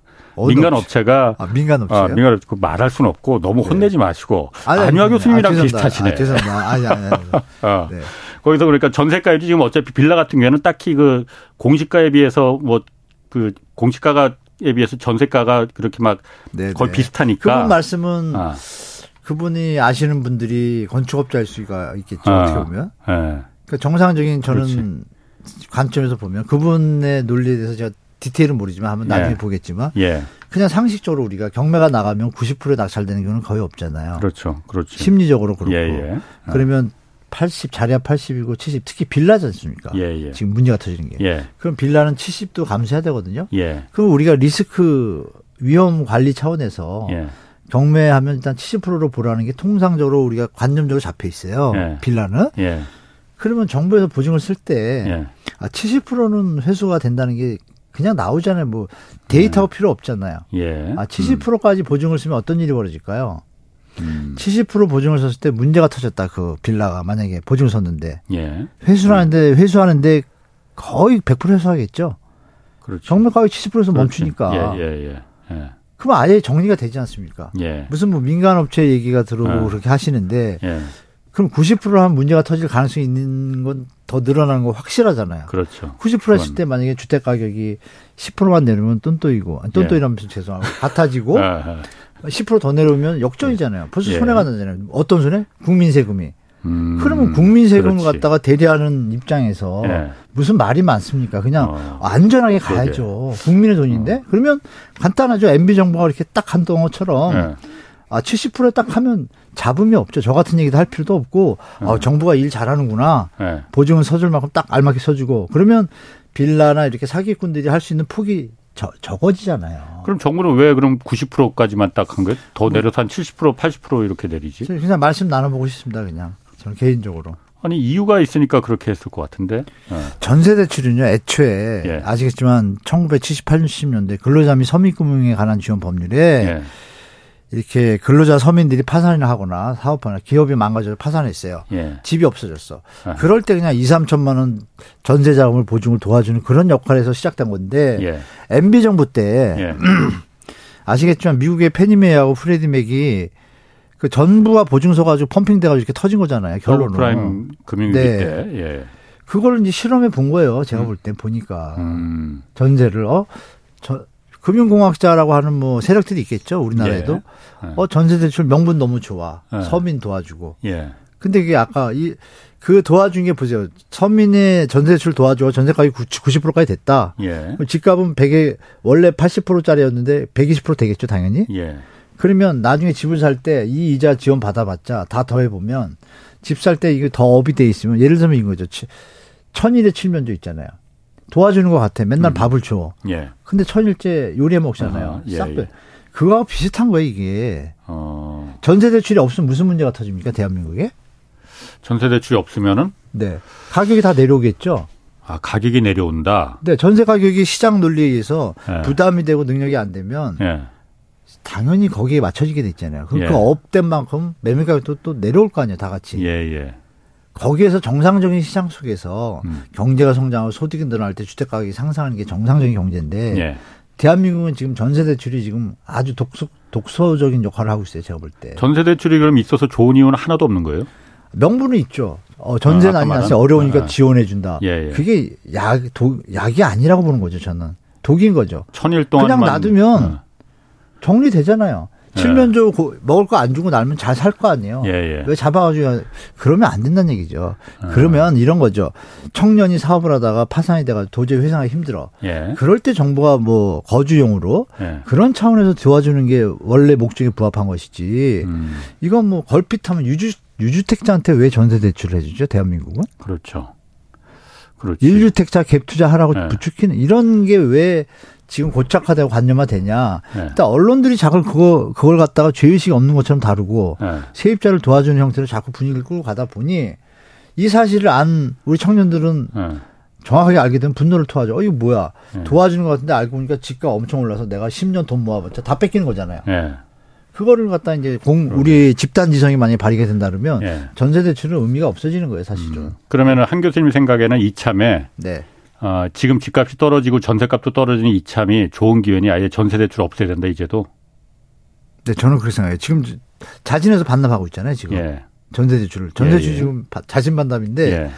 민간 업체? 업체가 아, 민간 업체요? 아, 민간 업체 그 말할 수는 없고 너무 혼내지 마시고 아니, 안유아 아니, 교수님이랑 아, 죄송합니다. 비슷하시네. 아, 죄송합니다. 아니, 아니, 아니. <laughs> 어. 네. 거기서 그러니까 전세가율이 지금 어차피 빌라 같은 경우에는 딱히 그 공시가에 비해서 뭐 그 공시가가 에 비해서 전세가가 그렇게 막 네, 거의 네. 비슷하니까. 그분 말씀은 아, 그분이 아시는 분들이 건축업자일 수가 있겠죠. 아. 어떻게 보면. 예. 그러니까 정상적인 저는 그렇지. 관점에서 보면 그분의 논리에 대해서 제가 디테일은 모르지만 한번 나중에 예. 보겠지만 예. 그냥 상식적으로 우리가 경매가 나가면 90%에 낙찰되는 경우는 거의 없잖아요. 그렇죠. 그렇죠. 심리적으로 그렇고. 예, 예. 그러면 80, 자리야 80이고 70, 특히 빌라지 않습니까? 예, 예. 지금 문제가 터지는 게. 예. 그럼 빌라는 70도 감수해야 되거든요. 예. 그럼 우리가 리스크 위험 관리 차원에서 예. 경매하면 일단 70%로 보라는 게 통상적으로 우리가 관념적으로 잡혀 있어요. 예. 빌라는. 예. 그러면 정부에서 보증을 쓸때 예. 아, 70%는 회수가 된다는 게 그냥 나오잖아요. 뭐 데이터가 필요 없잖아요. 예. 아, 70%까지 보증을 쓰면 어떤 일이 벌어질까요? 음. 70% 보증을 썼을 때 문제가 터졌다. 그 빌라가 만약에 보증을 썼는데 예. 회수를 하는데 회수하는데 거의 100% 회수하겠죠. 그렇죠. 정말 가격 70%에서 그렇죠. 멈추니까. 예, 예, 예. 예. 그럼 아예 정리가 되지 않습니까? 예. 무슨 뭐 민간업체 얘기가 들어오고 네. 그렇게 하시는데 예. 그럼 90%한 문제가 터질 가능성이 있는 건 더 늘어나는 거 확실하잖아요. 그렇죠. 90% 했을 때 만약에 주택 가격이 10%만 내려오면 똔똔이고 아니, 똔똔이라면서 죄송하고 같아지고. 10%더 내려오면 역전이잖아요. 벌써 예. 손해가 나잖아요. 어떤 손해? 국민 세금이. 음, 그러면 국민 세금을 그렇지. 갖다가 대리하는 입장에서 예. 무슨 말이 많습니까? 그냥 어. 안전하게 가야죠. 국민의 돈인데? 그러면 간단하죠. MB 정부가 이렇게 딱 한동안처럼 예. 아, 70%에 딱 하면 잡음이 없죠. 저 같은 얘기도 할 필요도 없고, 아, 정부가 일 잘하는구나. 예. 보증은 서줄 만큼 딱 알맞게 서주고, 그러면 빌라나 이렇게 사기꾼들이 할 수 있는 폭이 저, 적어지잖아요. 그럼 정부는 왜 그럼 90%까지만 딱 한 거예요? 더 내려서 한 70%, 80% 이렇게 내리지? 그냥 말씀 나눠보고 싶습니다, 그냥. 저는 개인적으로. 아니 이유가 있으니까 그렇게 했을 것 같은데. 예. 전세 대출은요, 애초에 예. 아시겠지만 1978년, 70년대 근로자 및 서민금융에 관한 지원 법률에 예. 이렇게 근로자 서민들이 파산이나 하거나 사업하나 기업이 망가져서 파산했어요. 예. 집이 없어졌어. 아. 그럴 때 그냥 2, 3천만 원 전세 자금을 보증을 도와주는 그런 역할에서 시작된 건데 예. MB 정부 때 예. <clears throat> 아시겠지만 미국의 페니메이하고 프레디 맥이 그 전부가 보증서 가지고 펌핑돼 가지고 이렇게 터진 거잖아요. 결론은. 서브프라임 금융위기 네. 때. 예. 그걸 이제 실험해 본 거예요. 제가 볼때 보니까 음. 전세를 어 저, 금융공학자라고 하는 뭐 세력들이 있겠죠. 우리나라에도 예. 예. 어 전세 대출 명분 너무 좋아. 예. 서민 도와주고. 예. 근데 이게 아까 이 그 도와준 게 보세요. 서민의 전세 대출 도와줘. 전세 가격이 90%까지 됐다. 예. 집값은 100에 원래 80%짜리였는데 120% 되겠죠, 당연히. 예. 그러면 나중에 집을 살 때 이 이자 지원 받아봤자 다 더해 보면 집 살 때 이게 더 업이 돼 있으면 예를 들면 이거죠 천일에 칠면조 있잖아요. 도와주는 것 같아. 맨날 밥을 줘. 예. 근데 천일째 요리해 먹잖아요. 아, 예, 싹 빼. 예. 그거하고 비슷한 거예요, 이게. 어. 전세 대출이 없으면 무슨 문제가 터집니까, 대한민국에? 전세 대출이 없으면은 네. 가격이 다 내려오겠죠. 아, 가격이 내려온다. 네, 전세 가격이 시장 논리에 의해서 예. 부담이 되고 능력이 안 되면 예. 당연히 거기에 맞춰지게 돼 있잖아요. 그, 예. 그 업된 만큼 매매 가격도 또 내려올 거 아니에요, 다 같이. 예, 예. 거기에서 정상적인 시장 속에서 음. 경제가 성장하고 소득이 늘어날 때 주택 가격이 상승하는 게 정상적인 경제인데 예. 대한민국은 지금 전세 대출이 지금 아주 독소, 독소적인 역할을 하고 있어요, 제가 볼 때. 전세 대출이 그럼 있어서 좋은 이유는 하나도 없는 거예요? 명분은 있죠. 어, 전세는 아, 말한? 났어요. 어려우니까 아. 지원해 준다. 예, 예. 그게 약, 독, 약이 아니라고 보는 거죠, 저는. 독인 거죠. 천일 동안만 그냥 놔두면 어. 정리되잖아요. 예. 칠면조 고- 먹을 거 안 주고 날면 잘 살 거 아니에요. 예, 예. 왜 잡아가지고 그러면 안 된다는 얘기죠. 그러면 이런 거죠. 청년이 사업을 하다가 파산이 돼가지고 도저히 회생하기 힘들어. 예. 그럴 때 정부가 뭐 거주용으로 예. 그런 차원에서 도와주는 게 원래 목적에 부합한 것이지. 음, 이건 뭐 걸핏하면 유주 유주택자한테 왜 전세 대출을 해주죠? 대한민국은 그렇죠. 그렇지. 일주택자 갭 투자하라고 네. 부추기는 이런 게 왜 지금 고착화되고 관념화되냐? 네. 일단 언론들이 자꾸 그거 그걸 갖다가 죄의식이 없는 것처럼 다루고 예. 세입자를 도와주는 형태로 자꾸 분위기를 끌고 가다 보니 이 사실을 안 우리 청년들은 예. 정확하게 알게 되면 분노를 토하죠. 어, 이거 뭐야. 네. 도와주는 것 같은데 알고 보니까 집값 엄청 올라서 내가 10년 돈 모아봤자 다 뺏기는 거잖아요. 예. 그거를 갖다 이제 공, 우리 집단 지성이 만약에 발휘가 된다 그러면 예. 전세 대출은 의미가 없어지는 거예요, 사실은. 그러면은 한 교수님 생각에는 이참에 네. 어, 지금 집값이 떨어지고 전세값도 떨어지는 이참이 좋은 기회니 아예 전세 대출 없애야 된다 이제도. 네, 저는 그렇게 생각해요. 지금 자진해서 반납하고 있잖아요, 지금. 예. 전세 대출을. 전세 대출 예, 예. 지금 바- 자진 반납인데 예.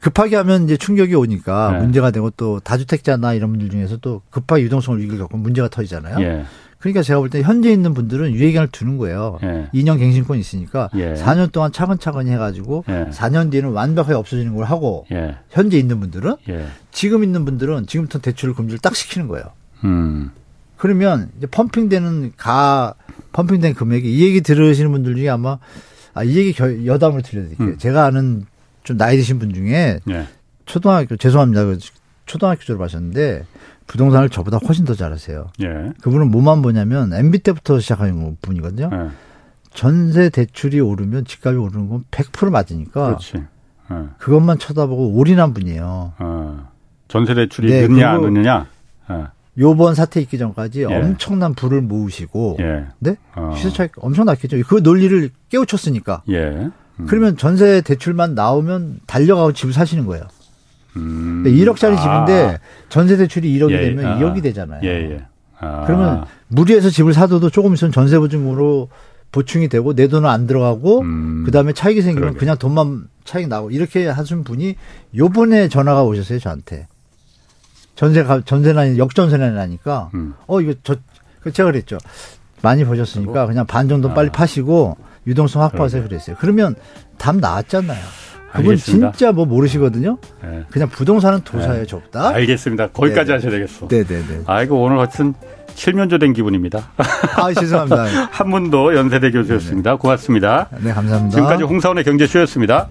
급하게 하면 이제 충격이 오니까 네. 문제가 되고 또 다주택자나 이런 분들 중에서 또 급하게 유동성을 위기를 겪고 문제가 터지잖아요. 예. 그러니까 제가 볼 때 현재 있는 분들은 유예기간을 두는 거예요. 예. 2년 갱신권이 있으니까 예. 4년 동안 차근차근히 해가지고 예. 4년 뒤에는 완벽하게 없어지는 걸 하고 예. 현재 있는 분들은 예. 지금 있는 분들은 지금부터 대출 금지를 딱 시키는 거예요. 음. 그러면 이제 펌핑되는 가 펌핑된 금액이 이 얘기 들으시는 분들 중에 아마 아, 이 얘기 결- 여담을 들려드릴게요. 음. 제가 아는 좀 나이 드신 분 중에 예. 초등학교 죄송합니다. 그 초등학교 졸업하셨는데 부동산을 저보다 훨씬 더 잘하세요. 예. 그분은 뭐만 보냐면 MB 때부터 시작하는 분이거든요. 예. 전세 대출이 오르면 집값이 오르는 건 100% 맞으니까 그렇지. 예. 그것만 쳐다보고 올인한 분이에요. 어. 전세 대출이 네, 늦냐 안 늦냐. 예. 요번 사태 있기 전까지 예. 엄청난 부를 모으시고 예. 네? 어. 시세 차익 엄청 났겠죠. 그 논리를 깨우쳤으니까. 예. 음. 그러면 전세 대출만 나오면 달려가고 집을 사시는 거예요. 음. 1억짜리 아. 집인데 전세 대출이 1억이 예, 되면 아. 2억이 되잖아요. 예, 예. 아. 그러면 무리해서 집을 사둬도 조금 있으면 전세 보증으로 보충이 되고 내 돈은 안 들어가고 음. 그다음에 차익이 생기면 그러게. 그냥 돈만 차익 나고 이렇게 하신 분이 요번에 전화가 오셨어요 저한테 전세가 전세난 역전세난이 나니까 음. 어 이거 저그 제가 그랬죠 많이 보셨으니까 그냥 반 정도 빨리 아. 파시고 유동성 확보하세요 그랬어요 그러면 답 나왔잖아요 그분 알겠습니다. 진짜 뭐 모르시거든요 네. 그냥 부동산은 도사예요 좁다 알겠습니다. 거기까지 네네. 하셔야 되겠어. 네네네 아이고 오늘 하여튼 칠면조 된 기분입니다. 아 죄송합니다 <laughs> 한문도 연세대 교수였습니다. 고맙습니다. 네 감사합니다 지금까지 홍사원의 경제쇼였습니다.